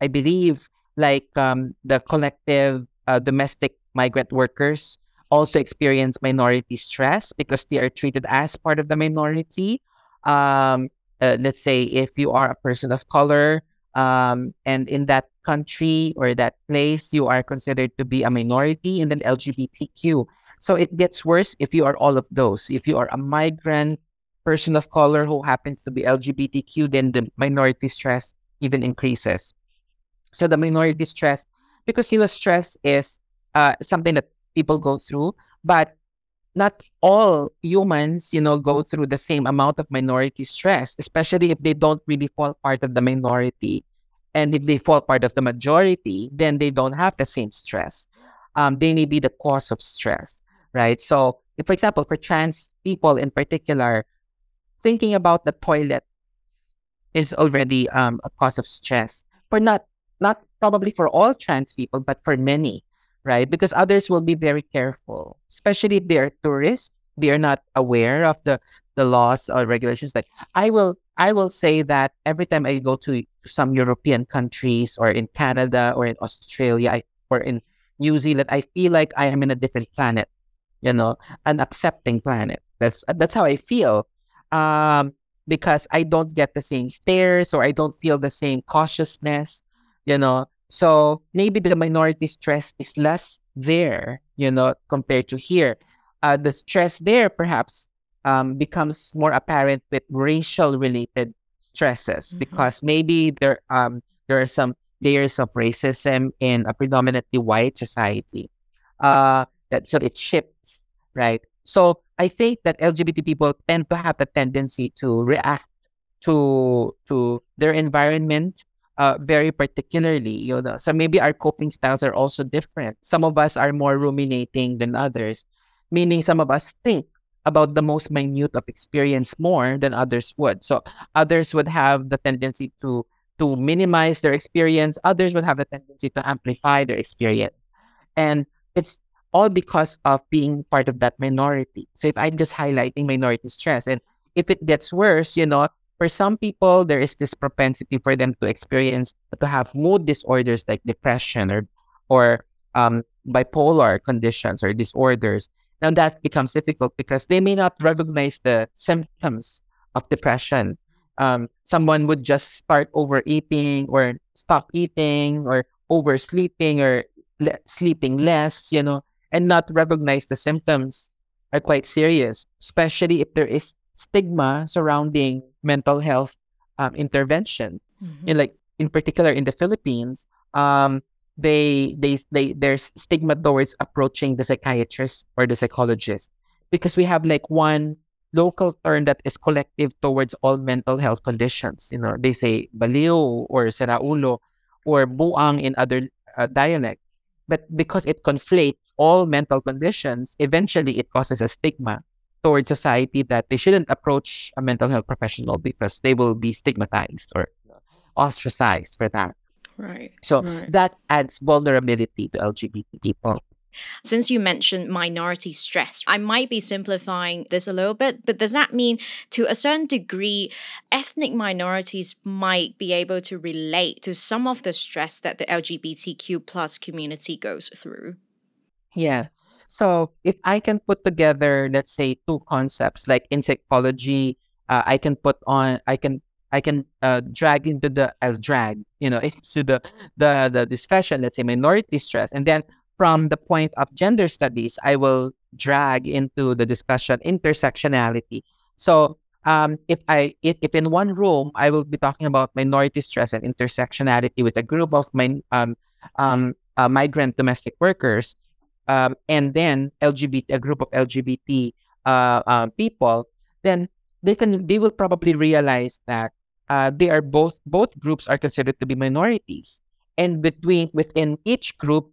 [SPEAKER 1] I believe like um, the collective uh, domestic migrant workers also experience minority stress because they are treated as part of the minority. Um, uh, let's say if you are a person of color um, and in that country or that place you are considered to be a minority and then lgbtq so it gets worse if you are all of those. If you are a migrant person of color who happens to be lgbtq then the minority stress even increases. So the minority stress because you know stress is uh, something that people go through but not all humans, you know, go through the same amount of minority stress, especially if they don't really fall part of the minority. And if they fall part of the majority, then they don't have the same stress. Um, they may be the cause of stress, right? So, if, for example, for trans people in particular, thinking about the toilet is already um, a cause of stress for not not probably for all trans people, but for many right? Because others will be very careful, especially if they are tourists. They are not aware of the the laws or regulations. Like I will, I will say that every time I go to some European countries or in Canada or in Australia I, or in New Zealand, I feel like I am in a different planet. You know, an accepting planet. That's that's how I feel. Um, because I don't get the same stares or I don't feel the same cautiousness. You know, So maybe the minority stress is less there, you know, compared to here. Uh, the stress there perhaps um, becomes more apparent with racial related stresses
[SPEAKER 2] Mhm.
[SPEAKER 1] because maybe there um there are some layers of racism in a predominantly white society. Uh, that so it shifts, right? So I think that LGBT people tend to have the tendency to react to to their environment uh, very particularly. You know, so maybe our coping styles are also different. Some of us are more ruminating than others, meaning some of us think about the most minute of experience more than others would. So others would have the tendency to to minimize their experience. Others would have the tendency to amplify their experience, and it's all because of being part of that minority. So if I'm just highlighting minority stress, and if it gets worse, you know, for some people there is this propensity for them to experience to have mood disorders like depression or or um, bipolar conditions or disorders. Now that becomes difficult because they may not recognize the symptoms of depression. Um, someone would just start overeating or stop eating or oversleeping or le- sleeping less, you know, and not recognize the symptoms are quite serious, especially if there is stigma surrounding mental health um, interventions.
[SPEAKER 2] Mhm.
[SPEAKER 1] In like in particular in the Philippines, um, they they they there's stigma towards approaching the psychiatrist or the psychologist because we have like one local term that is collective towards all mental health conditions. You know, they say baliw or siraulo or buang in other uh, dialects. But because it conflates all mental conditions, eventually it causes a stigma towards society that they shouldn't approach a mental health professional because they will be stigmatized or ostracized for that.
[SPEAKER 2] Right.
[SPEAKER 1] So
[SPEAKER 2] right.
[SPEAKER 1] that adds vulnerability to LGBT people.
[SPEAKER 2] Since you mentioned minority stress, I might be simplifying this a little bit, but does that mean to a certain degree, ethnic minorities might be able to relate to some of the stress that the LGBTQ plus community goes through?
[SPEAKER 1] Yeah. So if I can put together, let's say, two concepts like in psychology, uh, I can put on, I can, I can uh, drag into the as drag, you know, (laughs) into the the the discussion. Let's say minority stress, and then from the point of gender studies, I will drag into the discussion intersectionality. So um, if I if, if in one room I will be talking about minority stress and intersectionality with a group of my um, um, uh, migrant domestic workers, um, and then LGBT, a group of LGBT uh, uh, people, then they can they will probably realize that uh, they are both both groups are considered to be minorities, and between within each group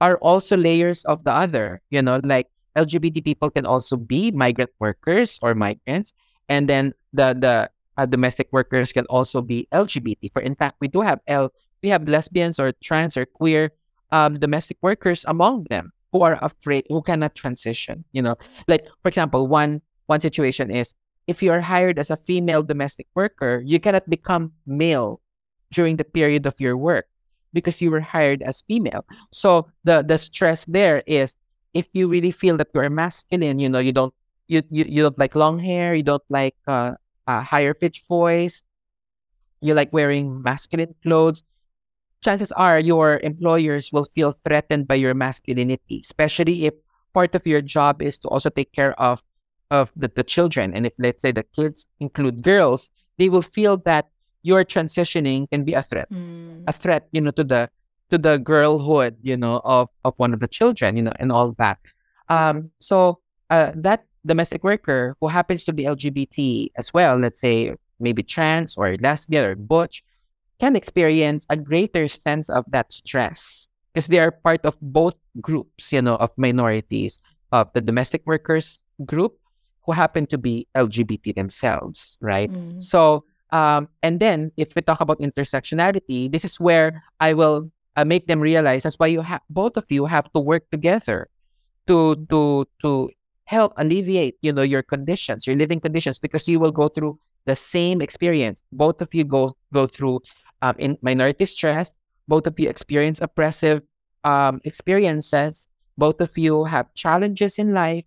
[SPEAKER 1] are also layers of the other. You know, like LGBT people can also be migrant workers or migrants, and then the the uh, domestic workers can also be LGBT. For in fact, we do have L we have lesbians or trans or queer um, domestic workers among them who are afraid who cannot transition you know? Like for example one one situation is if you are hired as a female domestic worker you cannot become male during the period of your work because you were hired as female. So the the stress there is if you really feel that you're masculine you know you don't you you, you don't like long hair you don't like uh, a higher pitch voice you like wearing masculine clothes chances are your employers will feel threatened by your masculinity, especially if part of your job is to also take care of of the, the children. And if let's say the kids include girls, they will feel that your transitioning can be a threat.
[SPEAKER 2] Mm.
[SPEAKER 1] A threat, you know, to the to the girlhood, you know, of of one of the children, you know, and all that. Um, so uh, that domestic worker who happens to be LGBT as well, let's say maybe trans or lesbian or butch, can experience a greater sense of that stress because they are part of both groups, you know, of minorities, of the domestic workers group who happen to be LGBT themselves, right?
[SPEAKER 2] Mm.
[SPEAKER 1] So, um, and then if we talk about intersectionality, this is where I will uh, make them realize that's why you have both of you have to work together to to to help alleviate, you know, your conditions, your living conditions, because you will go through the same experience. Both of you go go through um, in minority stress. Both of you experience oppressive um, experiences. Both of you have challenges in life,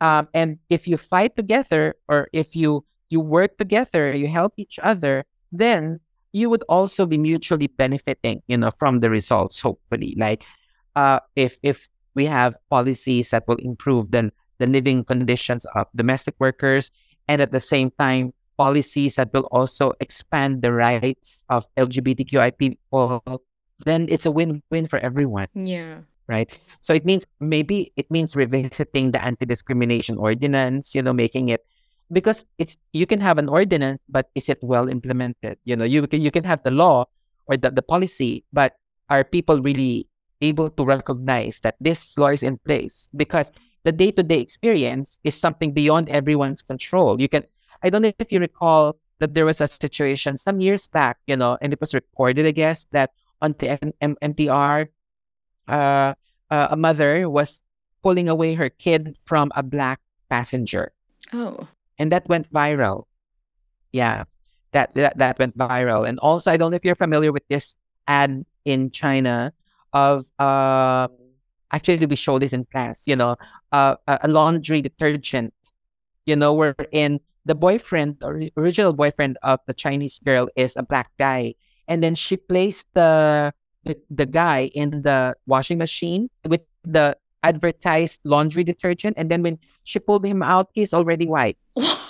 [SPEAKER 1] um, and if you fight together or if you you work together, you help each other, then you would also be mutually benefiting, you know, from the results, hopefully. Like uh if if we have policies that will improve the, the living conditions of domestic workers and at the same time policies that will also expand the rights of LGBTQI people, then it's a win-win for everyone.
[SPEAKER 2] Yeah.
[SPEAKER 1] Right. So it means maybe it means revisiting the anti-discrimination ordinance, you know, making it because it's you can have an ordinance, but is it well implemented? You know, you can you can have the law or the, the policy, but are people really able to recognize that this law is in place? Because the day-to-day experience is something beyond everyone's control. You can I don't know if you recall that there was a situation some years back, you know, and it was reported, I guess, that on the M- M- MTR, uh, uh, a mother was pulling away her kid from a black passenger.
[SPEAKER 2] Oh.
[SPEAKER 1] And that went viral. Yeah, that, that that went viral. And also, I don't know if you're familiar with this ad in China of uh, actually we show this in class. You know, uh, a laundry detergent. You know, wherein the boyfriend or original boyfriend of the Chinese girl is a black guy, and then she placed the the, the guy in the washing machine with the advertised laundry detergent, and then when she pulled him out, he's already white.
[SPEAKER 2] What?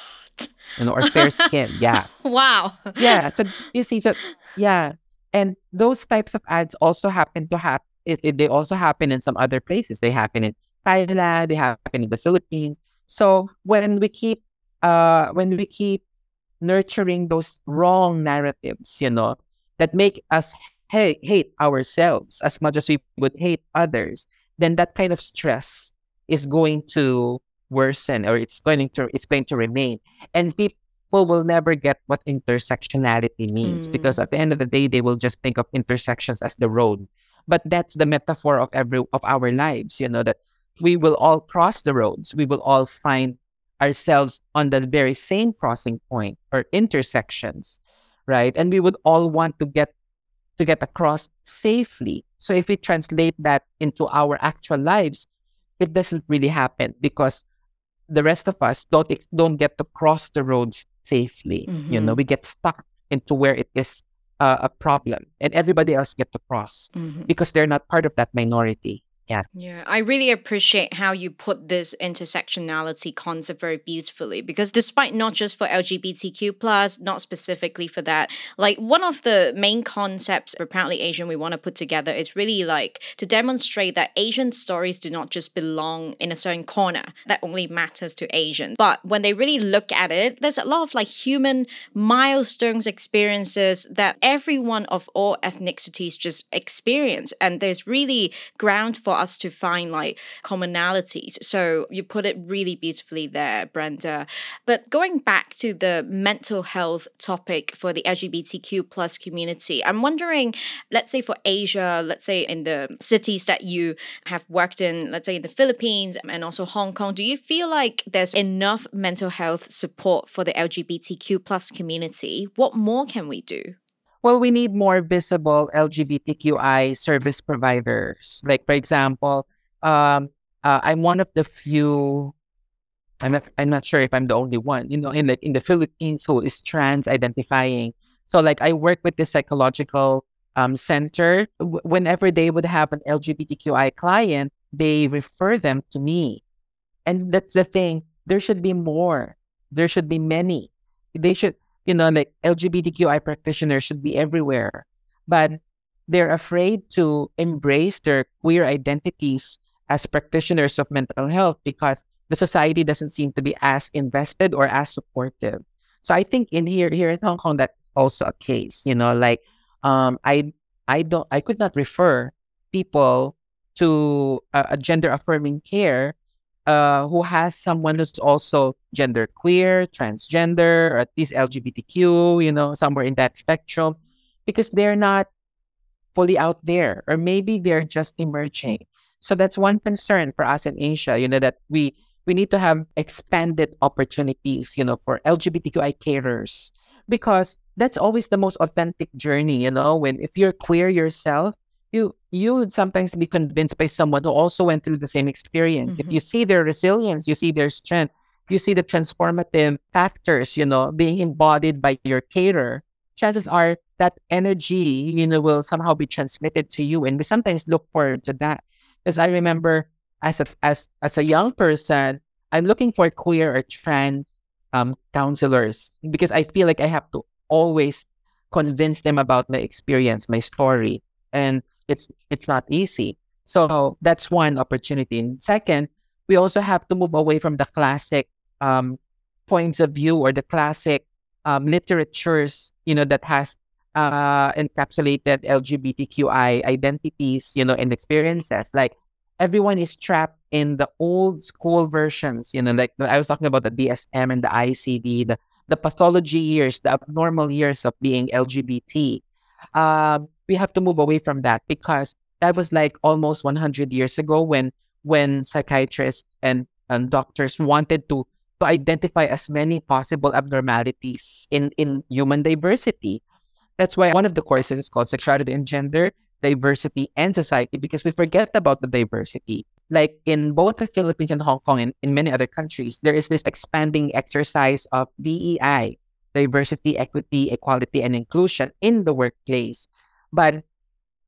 [SPEAKER 1] You know, or fair skin. (laughs) Yeah.
[SPEAKER 2] wow.
[SPEAKER 1] Yeah. So you see, so yeah, and those types of ads also happen to have it, it. They also happen in some other places. They happen in Thailand. They happen in the Philippines. So when we keep uh, when we keep nurturing those wrong narratives, you know, that make us hate, hate ourselves as much as we would hate others, then that kind of stress is going to worsen or it's going to it's going to remain. And people will never get what intersectionality means mm. because at the end of the day they will just think of intersections as the road. But that's the metaphor of every of our lives, you know, that we will all cross the roads. We will all find ourselves on the very same crossing point or intersections, right? And we would all want to get to get across safely. So if we translate that into our actual lives, it doesn't really happen because the rest of us don't don't get to cross the roads safely. Mm-hmm. You know, mm-hmm. we get stuck into where it is uh, a problem, and everybody else get to cross mm-hmm. because they're not part of that minority. Yeah.
[SPEAKER 2] Yeah. I really appreciate how you put this intersectionality concept very beautifully because despite not just for LGBTQ plus, not specifically for that, like one of the main concepts for Proudly Asian we want to put together is really like to demonstrate that Asian stories do not just belong in a certain corner that only matters to Asians. But when they really look at it, there's a lot of like human milestones experiences that everyone of all ethnicities just experience. And there's really ground for us to find like commonalities. So you put it really beautifully there, Brenda. But going back to the mental health topic for the LGBTQ plus community, I'm wondering, let's say for Asia, let's say in the cities that you have worked in, let's say in the Philippines and also Hong Kong, do you feel like there's enough mental health support for the LGBTQ plus community? What more can we do?
[SPEAKER 1] Well, we need more visible LGBTQI service providers. Like, for example, um, uh, I'm one of the few. I'm not. I'm not sure if I'm the only one. You know, in the in the Philippines who is trans identifying. So, like, I work with the psychological um, center. W- whenever they would have an LGBTQI client, they refer them to me, and that's the thing. There should be more. There should be many. They should you know, like LGBTQI practitioners should be everywhere, but they're afraid to embrace their queer identities as practitioners of mental health because the society doesn't seem to be as invested or as supportive. So I think in here here in Hong Kong that's also a case. You know, like um, I I don't I could not refer people to a, a gender affirming care uh, who has someone who's also gender queer, transgender, or at least LGBTQ, you know, somewhere in that spectrum, because they're not fully out there, or maybe they're just emerging. So that's one concern for us in Asia, you know, that we we need to have expanded opportunities, you know, for LGBTQI carers, because that's always the most authentic journey, you know, when if you're queer yourself, you you would sometimes be convinced by someone who also went through the same experience. Mm-hmm. If you see their resilience, you see their strength, you see the transformative factors, you know, being embodied by your carer, chances are that energy, you know, will somehow be transmitted to you. And we sometimes look forward to that. Because I remember as a as as a young person, I'm looking for queer or trans um, counselors because I feel like I have to always convince them about my experience, my story, and it's it's not easy. So that's one opportunity. And second, we also have to move away from the classic um, points of view or the classic um, literatures, you know, that has uh, encapsulated LGBTQI identities, you know, and experiences. Like everyone is trapped in the old school versions, you know, like I was talking about the DSM and the ICD, the, the pathology years, the abnormal years of being LGBT. Uh, we have to move away from that because that was like almost 100 years ago when when psychiatrists and, and doctors wanted to to identify as many possible abnormalities in in human diversity. That's why one of the courses is called Sexuality and Gender, Diversity and Society because we forget about the diversity. Like in both the Philippines and Hong Kong and in many other countries, there is this expanding exercise of DEI, diversity, equity, equality, and inclusion in the workplace. But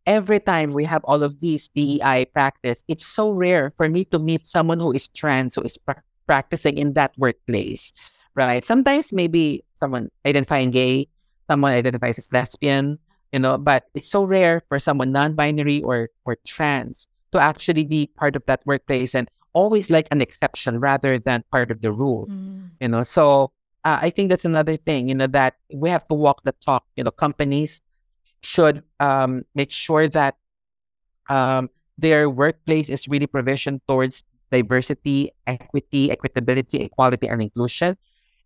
[SPEAKER 1] every time we have all of these DEI practice, it's so rare for me to meet someone who is trans, who is pra- practicing in that workplace, right? Sometimes maybe someone identifying gay, someone identifies as lesbian, you know, but it's so rare for someone non-binary or or trans to actually be part of that workplace and always like an exception rather than part of the rule,
[SPEAKER 2] Mm.
[SPEAKER 1] you know. So uh, I think that's another thing, you know, that we have to walk the talk. You know, companies should um, make sure that um, their workplace is really provisioned towards diversity, equity, equitability, equality, and inclusion,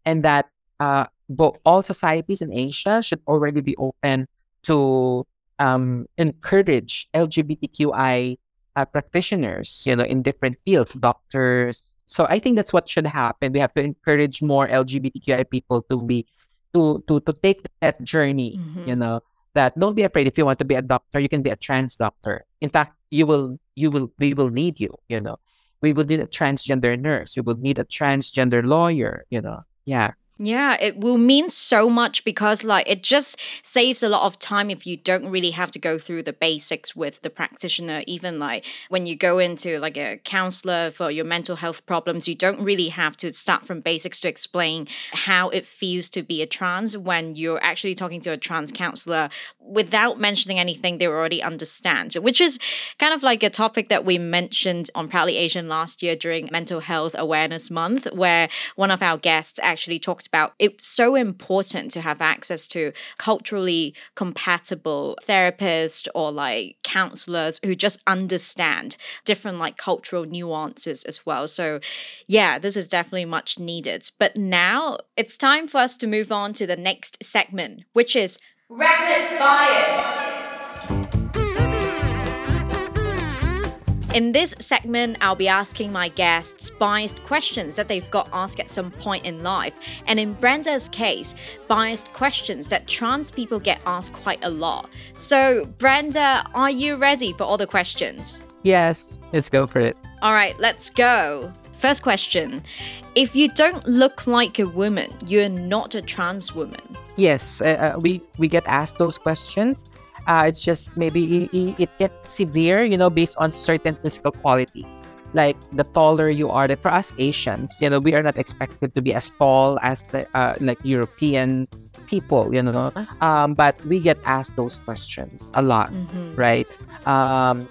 [SPEAKER 1] and that uh, both all societies in Asia should already be open to um, encourage LGBTQI uh, practitioners, you know, in different fields, doctors. So I think that's what should happen. We have to encourage more LGBTQI people to be to to to take that journey.
[SPEAKER 2] Mhm.
[SPEAKER 1] You know, that don't be afraid. If you want to be a doctor, you can be a trans doctor. In fact, you will you will we will need you. You know, we would need a transgender nurse. We would need a transgender lawyer. You know, yeah.
[SPEAKER 2] Yeah, it will mean so much because like it just saves a lot of time if you don't really have to go through the basics with the practitioner. Even like when you go into like a counselor for your mental health problems, you don't really have to start from basics to explain how it feels to be a trans when you're actually talking to a trans counselor without mentioning anything they already understand, which is kind of like a topic that we mentioned on Proudly Asian last year during Mental Health Awareness Month, where one of our guests actually talked about it's so important to have access to culturally compatible therapists or like counselors who just understand different like cultural nuances as well. So, yeah, this is definitely much needed. But now it's time for us to move on to the next segment, which is Rapid Bias. In this segment, I'll be asking my guests biased questions that they've got asked at some point in life. And in Brenda's case, biased questions that trans people get asked quite a lot. So, Brenda, are you ready for all the questions?
[SPEAKER 1] Yes, let's go for it.
[SPEAKER 2] All right, let's go. First question If you don't look like a woman, you're not a trans woman.
[SPEAKER 1] Yes, uh, uh, we we get asked those questions. Uh, it's just maybe it, it, gets severe, you know, based on certain physical qualities. Like the taller you are, that for us Asians, you know, we are not expected to be as tall as the uh, like European people, you know. Um, but we get asked those questions a lot,
[SPEAKER 2] Mhm.
[SPEAKER 1] right? Um,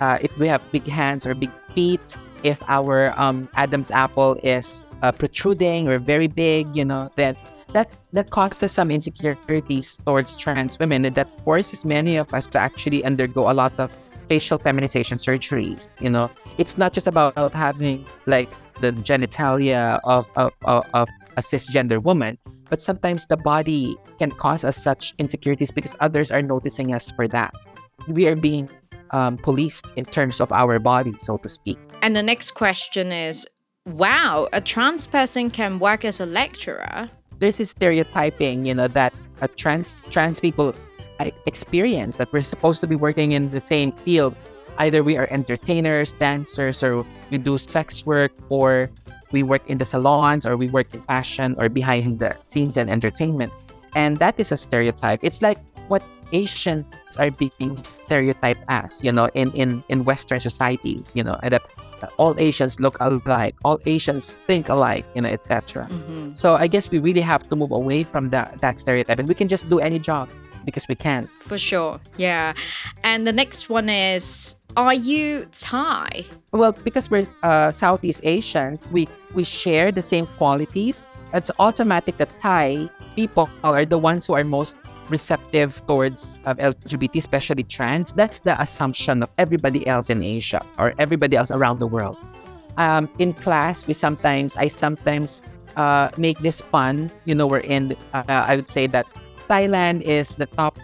[SPEAKER 1] uh, if we have big hands or big feet, if our um, Adam's apple is uh, protruding or very big, you know, then that's that causes some insecurities towards trans women and that forces many of us to actually undergo a lot of facial feminization surgeries you know? It's not just about having like the genitalia of of, of, of a cisgender woman but sometimes the body can cause us such insecurities because others are noticing us for that. We are being um, policed in terms of our body so to speak.
[SPEAKER 2] And the next question is Wow, a trans person can work as a lecturer.
[SPEAKER 1] There's this stereotyping, you know, that trans trans people uh, experience that we're supposed to be working in the same field. Either we are entertainers, dancers, or we do sex work, or we work in the salons, or we work in fashion, or behind the scenes and entertainment. and that is a stereotype. It's like what Asians are being stereotyped as, you know, in in in Western societies, you know, that all Asians look alike, all Asians think alike, you know, etc.
[SPEAKER 2] Mhm.
[SPEAKER 1] So I guess we really have to move away from that that stereotype, and we can just do any job because we can.
[SPEAKER 2] For sure. Yeah. And the next one is Are you Thai?
[SPEAKER 1] Well, because we're uh, Southeast Asians, we we share the same qualities. It's automatic that Thai people are the ones who are most receptive towards uh, LGBT, especially trans. That's the assumption of everybody else in Asia or everybody else around the world. Um, in class, we sometimes, I sometimes uh, make this fun. You know, we're in. Uh, I would say that Thailand is the top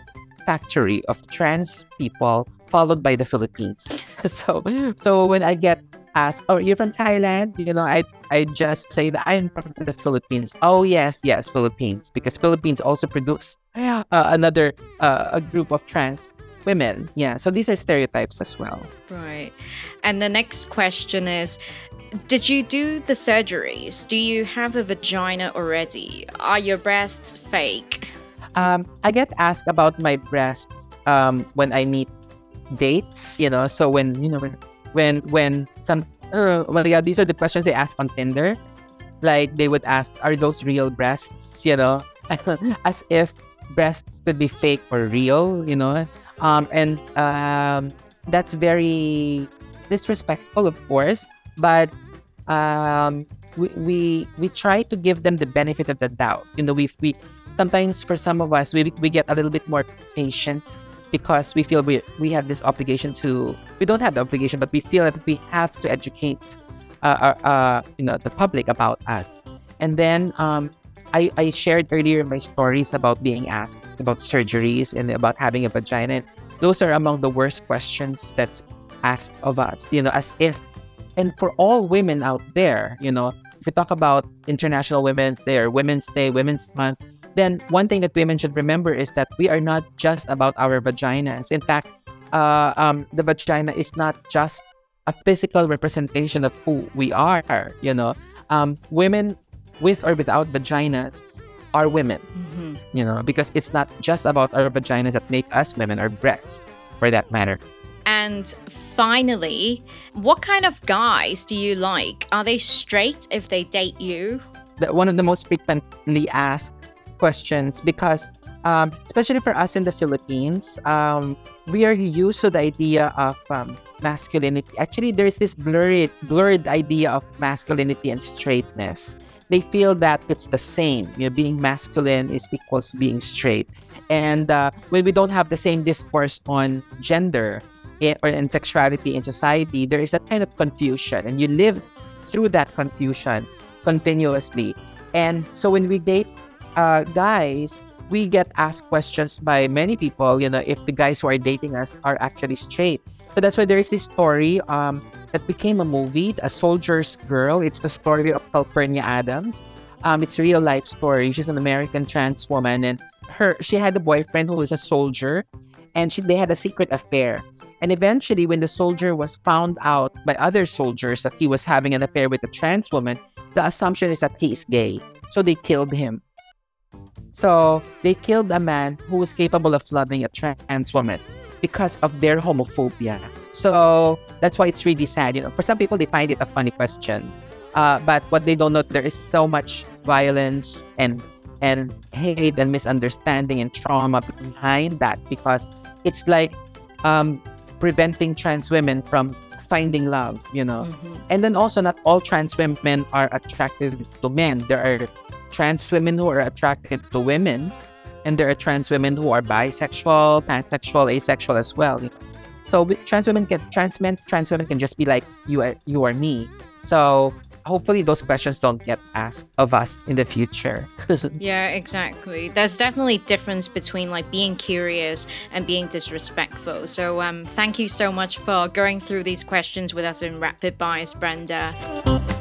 [SPEAKER 1] factory of trans people, followed by the Philippines. (laughs) so, so when I get asked, "Oh, you're from Thailand?" You know, I I just say that I'm from the Philippines. Oh yes, yes, Philippines, because Philippines also produce uh, another uh, a group of trans women. Yeah, so these are stereotypes as well.
[SPEAKER 2] Right. And the next question is Did you do the surgeries? Do you have a vagina already? Are your breasts fake?
[SPEAKER 1] Um, I get asked about my breasts um, when I meet dates. You know, so when you know when when when some uh, well yeah, these are the questions they ask on Tinder. Like they would ask, "Are those real breasts?" You know, (laughs) as if breasts could be fake or real. You know, um, and um, that's very disrespectful, of course. But um, we, we we try to give them the benefit of the doubt. You know, we we sometimes for some of us we we get a little bit more patient because we feel we we have this obligation to we don't have the obligation but we feel that we have to educate uh, uh, uh you know the public about us and then um I, I shared earlier my stories about being asked about surgeries and about having a vagina. And those are among the worst questions that's asked of us, you know, as if, and for all women out there, you know, if we talk about International Women's Day or Women's Day, Women's Month, then one thing that women should remember is that we are not just about our vaginas. In fact, uh, um, the vagina is not just a physical representation of who we are. You know, um, women with or without vaginas are women.
[SPEAKER 2] Mhm.
[SPEAKER 1] You know, because it's not just about our vaginas that make us women, or breasts, for that matter.
[SPEAKER 2] And finally, what kind of guys do you like? Are they straight if they date you?
[SPEAKER 1] the, one of the most frequently asked questions because um, especially for us in the Philippines, um, we are used to the idea of um, masculinity. Actually, there's this blurred, blurred idea of masculinity and straightness. They feel that it's the same. You know, being masculine is equals to being straight. And uh, when we don't have the same discourse on gender i- or in sexuality in society, there is a kind of confusion, and you live through that confusion continuously. And so when we date uh, guys, we get asked questions by many people, you know, if the guys who are dating us are actually straight. So that's why there is this story um, that became a movie, A Soldier's Girl. It's the story of Calpurnia Adams. Um, it's a real life story. She's an American trans woman, and her she had a boyfriend who was a soldier, and she, they had a secret affair. And eventually, when the soldier was found out by other soldiers that he was having an affair with a trans woman, the assumption is that he is gay. So they killed him. So they killed a man who was capable of loving a trans woman because of their homophobia. So that's why it's really sad. You know, for some people they find it a funny question, uh, but what they don't know there is so much violence and and hate and misunderstanding and trauma behind that because it's like um, preventing trans women from finding love. You know,
[SPEAKER 2] Mhm.
[SPEAKER 1] and then also, not all trans women are attracted to men. There are trans women who are attracted to women, and there are trans women who are bisexual, pansexual, asexual as well. So trans women can trans men, trans women can just be like you are you or me. So hopefully those questions don't get asked of us in the future. (laughs)
[SPEAKER 2] Yeah, exactly. There's definitely difference between like being curious and being disrespectful. So um thank you so much for going through these questions with us in Rapid Bias, Brenda.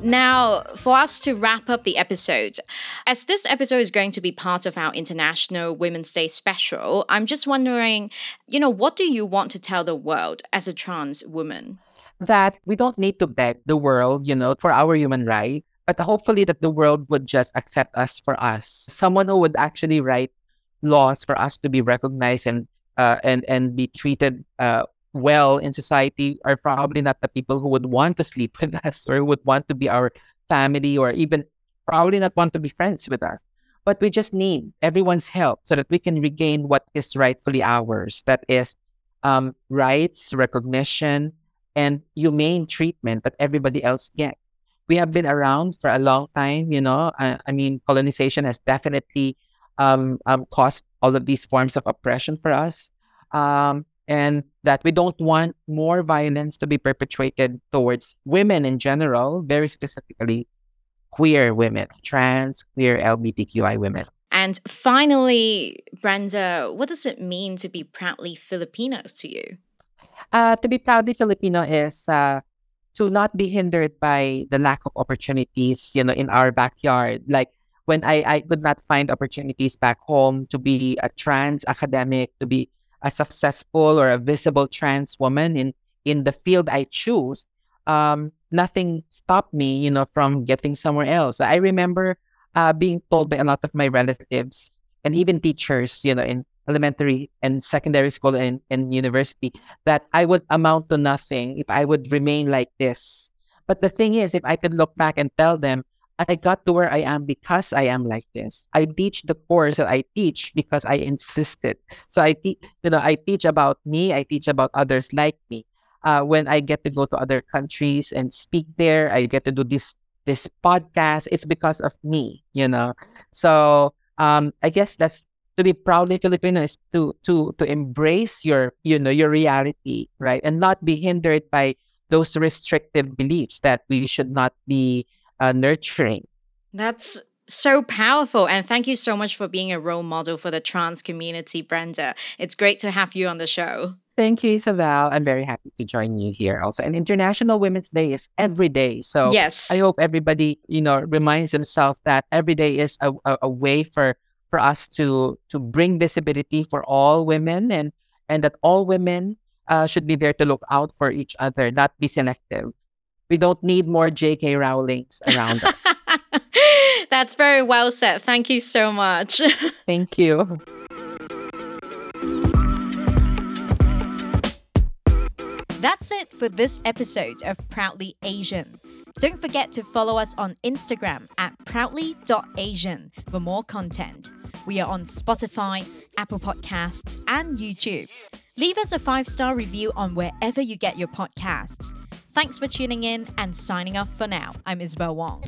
[SPEAKER 2] Now, for us to wrap up the episode, as this episode is going to be part of our International Women's Day special, I'm just wondering, you know, what do you want to tell the world as a trans woman?
[SPEAKER 1] that we don't need to beg the world, you know, for our human right, but hopefully that the world would just accept us for us. Someone who would actually write laws for us to be recognized and uh, and and be treated uh, well in society are probably not the people who would want to sleep (laughs) with us or would want to be our family or even probably not want to be friends with us. But we just need everyone's help so that we can regain what is rightfully ours. That is um, rights, recognition, and humane treatment that everybody else gets. We have been around for a long time, you know. I, I mean, colonization has definitely um, um, caused all of these forms of oppression for us. Um, and that we don't want more violence to be perpetrated towards women in general, very specifically queer women, trans, queer, LGBTQI women.
[SPEAKER 2] And finally, Brenda, what does it mean to be proudly Filipinos to you?
[SPEAKER 1] Uh, to be proudly Filipino is uh, to not be hindered by the lack of opportunities, you know, in our backyard. Like when I, I could not find opportunities back home to be a trans academic, to be a successful or a visible trans woman in in the field I choose, um, nothing stopped me, you know, from getting somewhere else. I remember uh, being told by a lot of my relatives and even teachers, you know, in elementary and secondary school and, and university, that I would amount to nothing if I would remain like this. But the thing is, if I could look back and tell them, I got to where I am because I am like this. I teach the course that I teach because I insisted. So I teach, you know, I teach about me. I teach about others like me. Uh, when I get to go to other countries and speak there, I get to do this this podcast. It's because of me, you know. So um, I guess that's to be proudly Filipino is to to to embrace your you know your reality, right, and not be hindered by those restrictive beliefs that we should not be uh, nurturing.
[SPEAKER 2] That's so powerful. And thank you so much for being a role model for the trans community, Brenda. It's great to have you on the show.
[SPEAKER 1] Thank you, Isabel. I'm very happy to join you here also. And International Women's Day is every day. So
[SPEAKER 2] yes.
[SPEAKER 1] I hope everybody, you know, reminds themselves that every day is a, a, a way for for us to to bring visibility for all women and and that all women uh, should be there to look out for each other, not be selective. We don't need more J.K. Rowlings around us. (laughs)
[SPEAKER 2] That's very well said. Thank you so much. (laughs)
[SPEAKER 1] Thank you.
[SPEAKER 2] That's it for this episode of Proudly Asian. Don't forget to follow us on Instagram at proudly.asian for more content. We are on Spotify, Apple Podcasts, and YouTube. Leave us a five star review on wherever you get your podcasts. Thanks for tuning in and signing off for now. I'm Isabel Wong.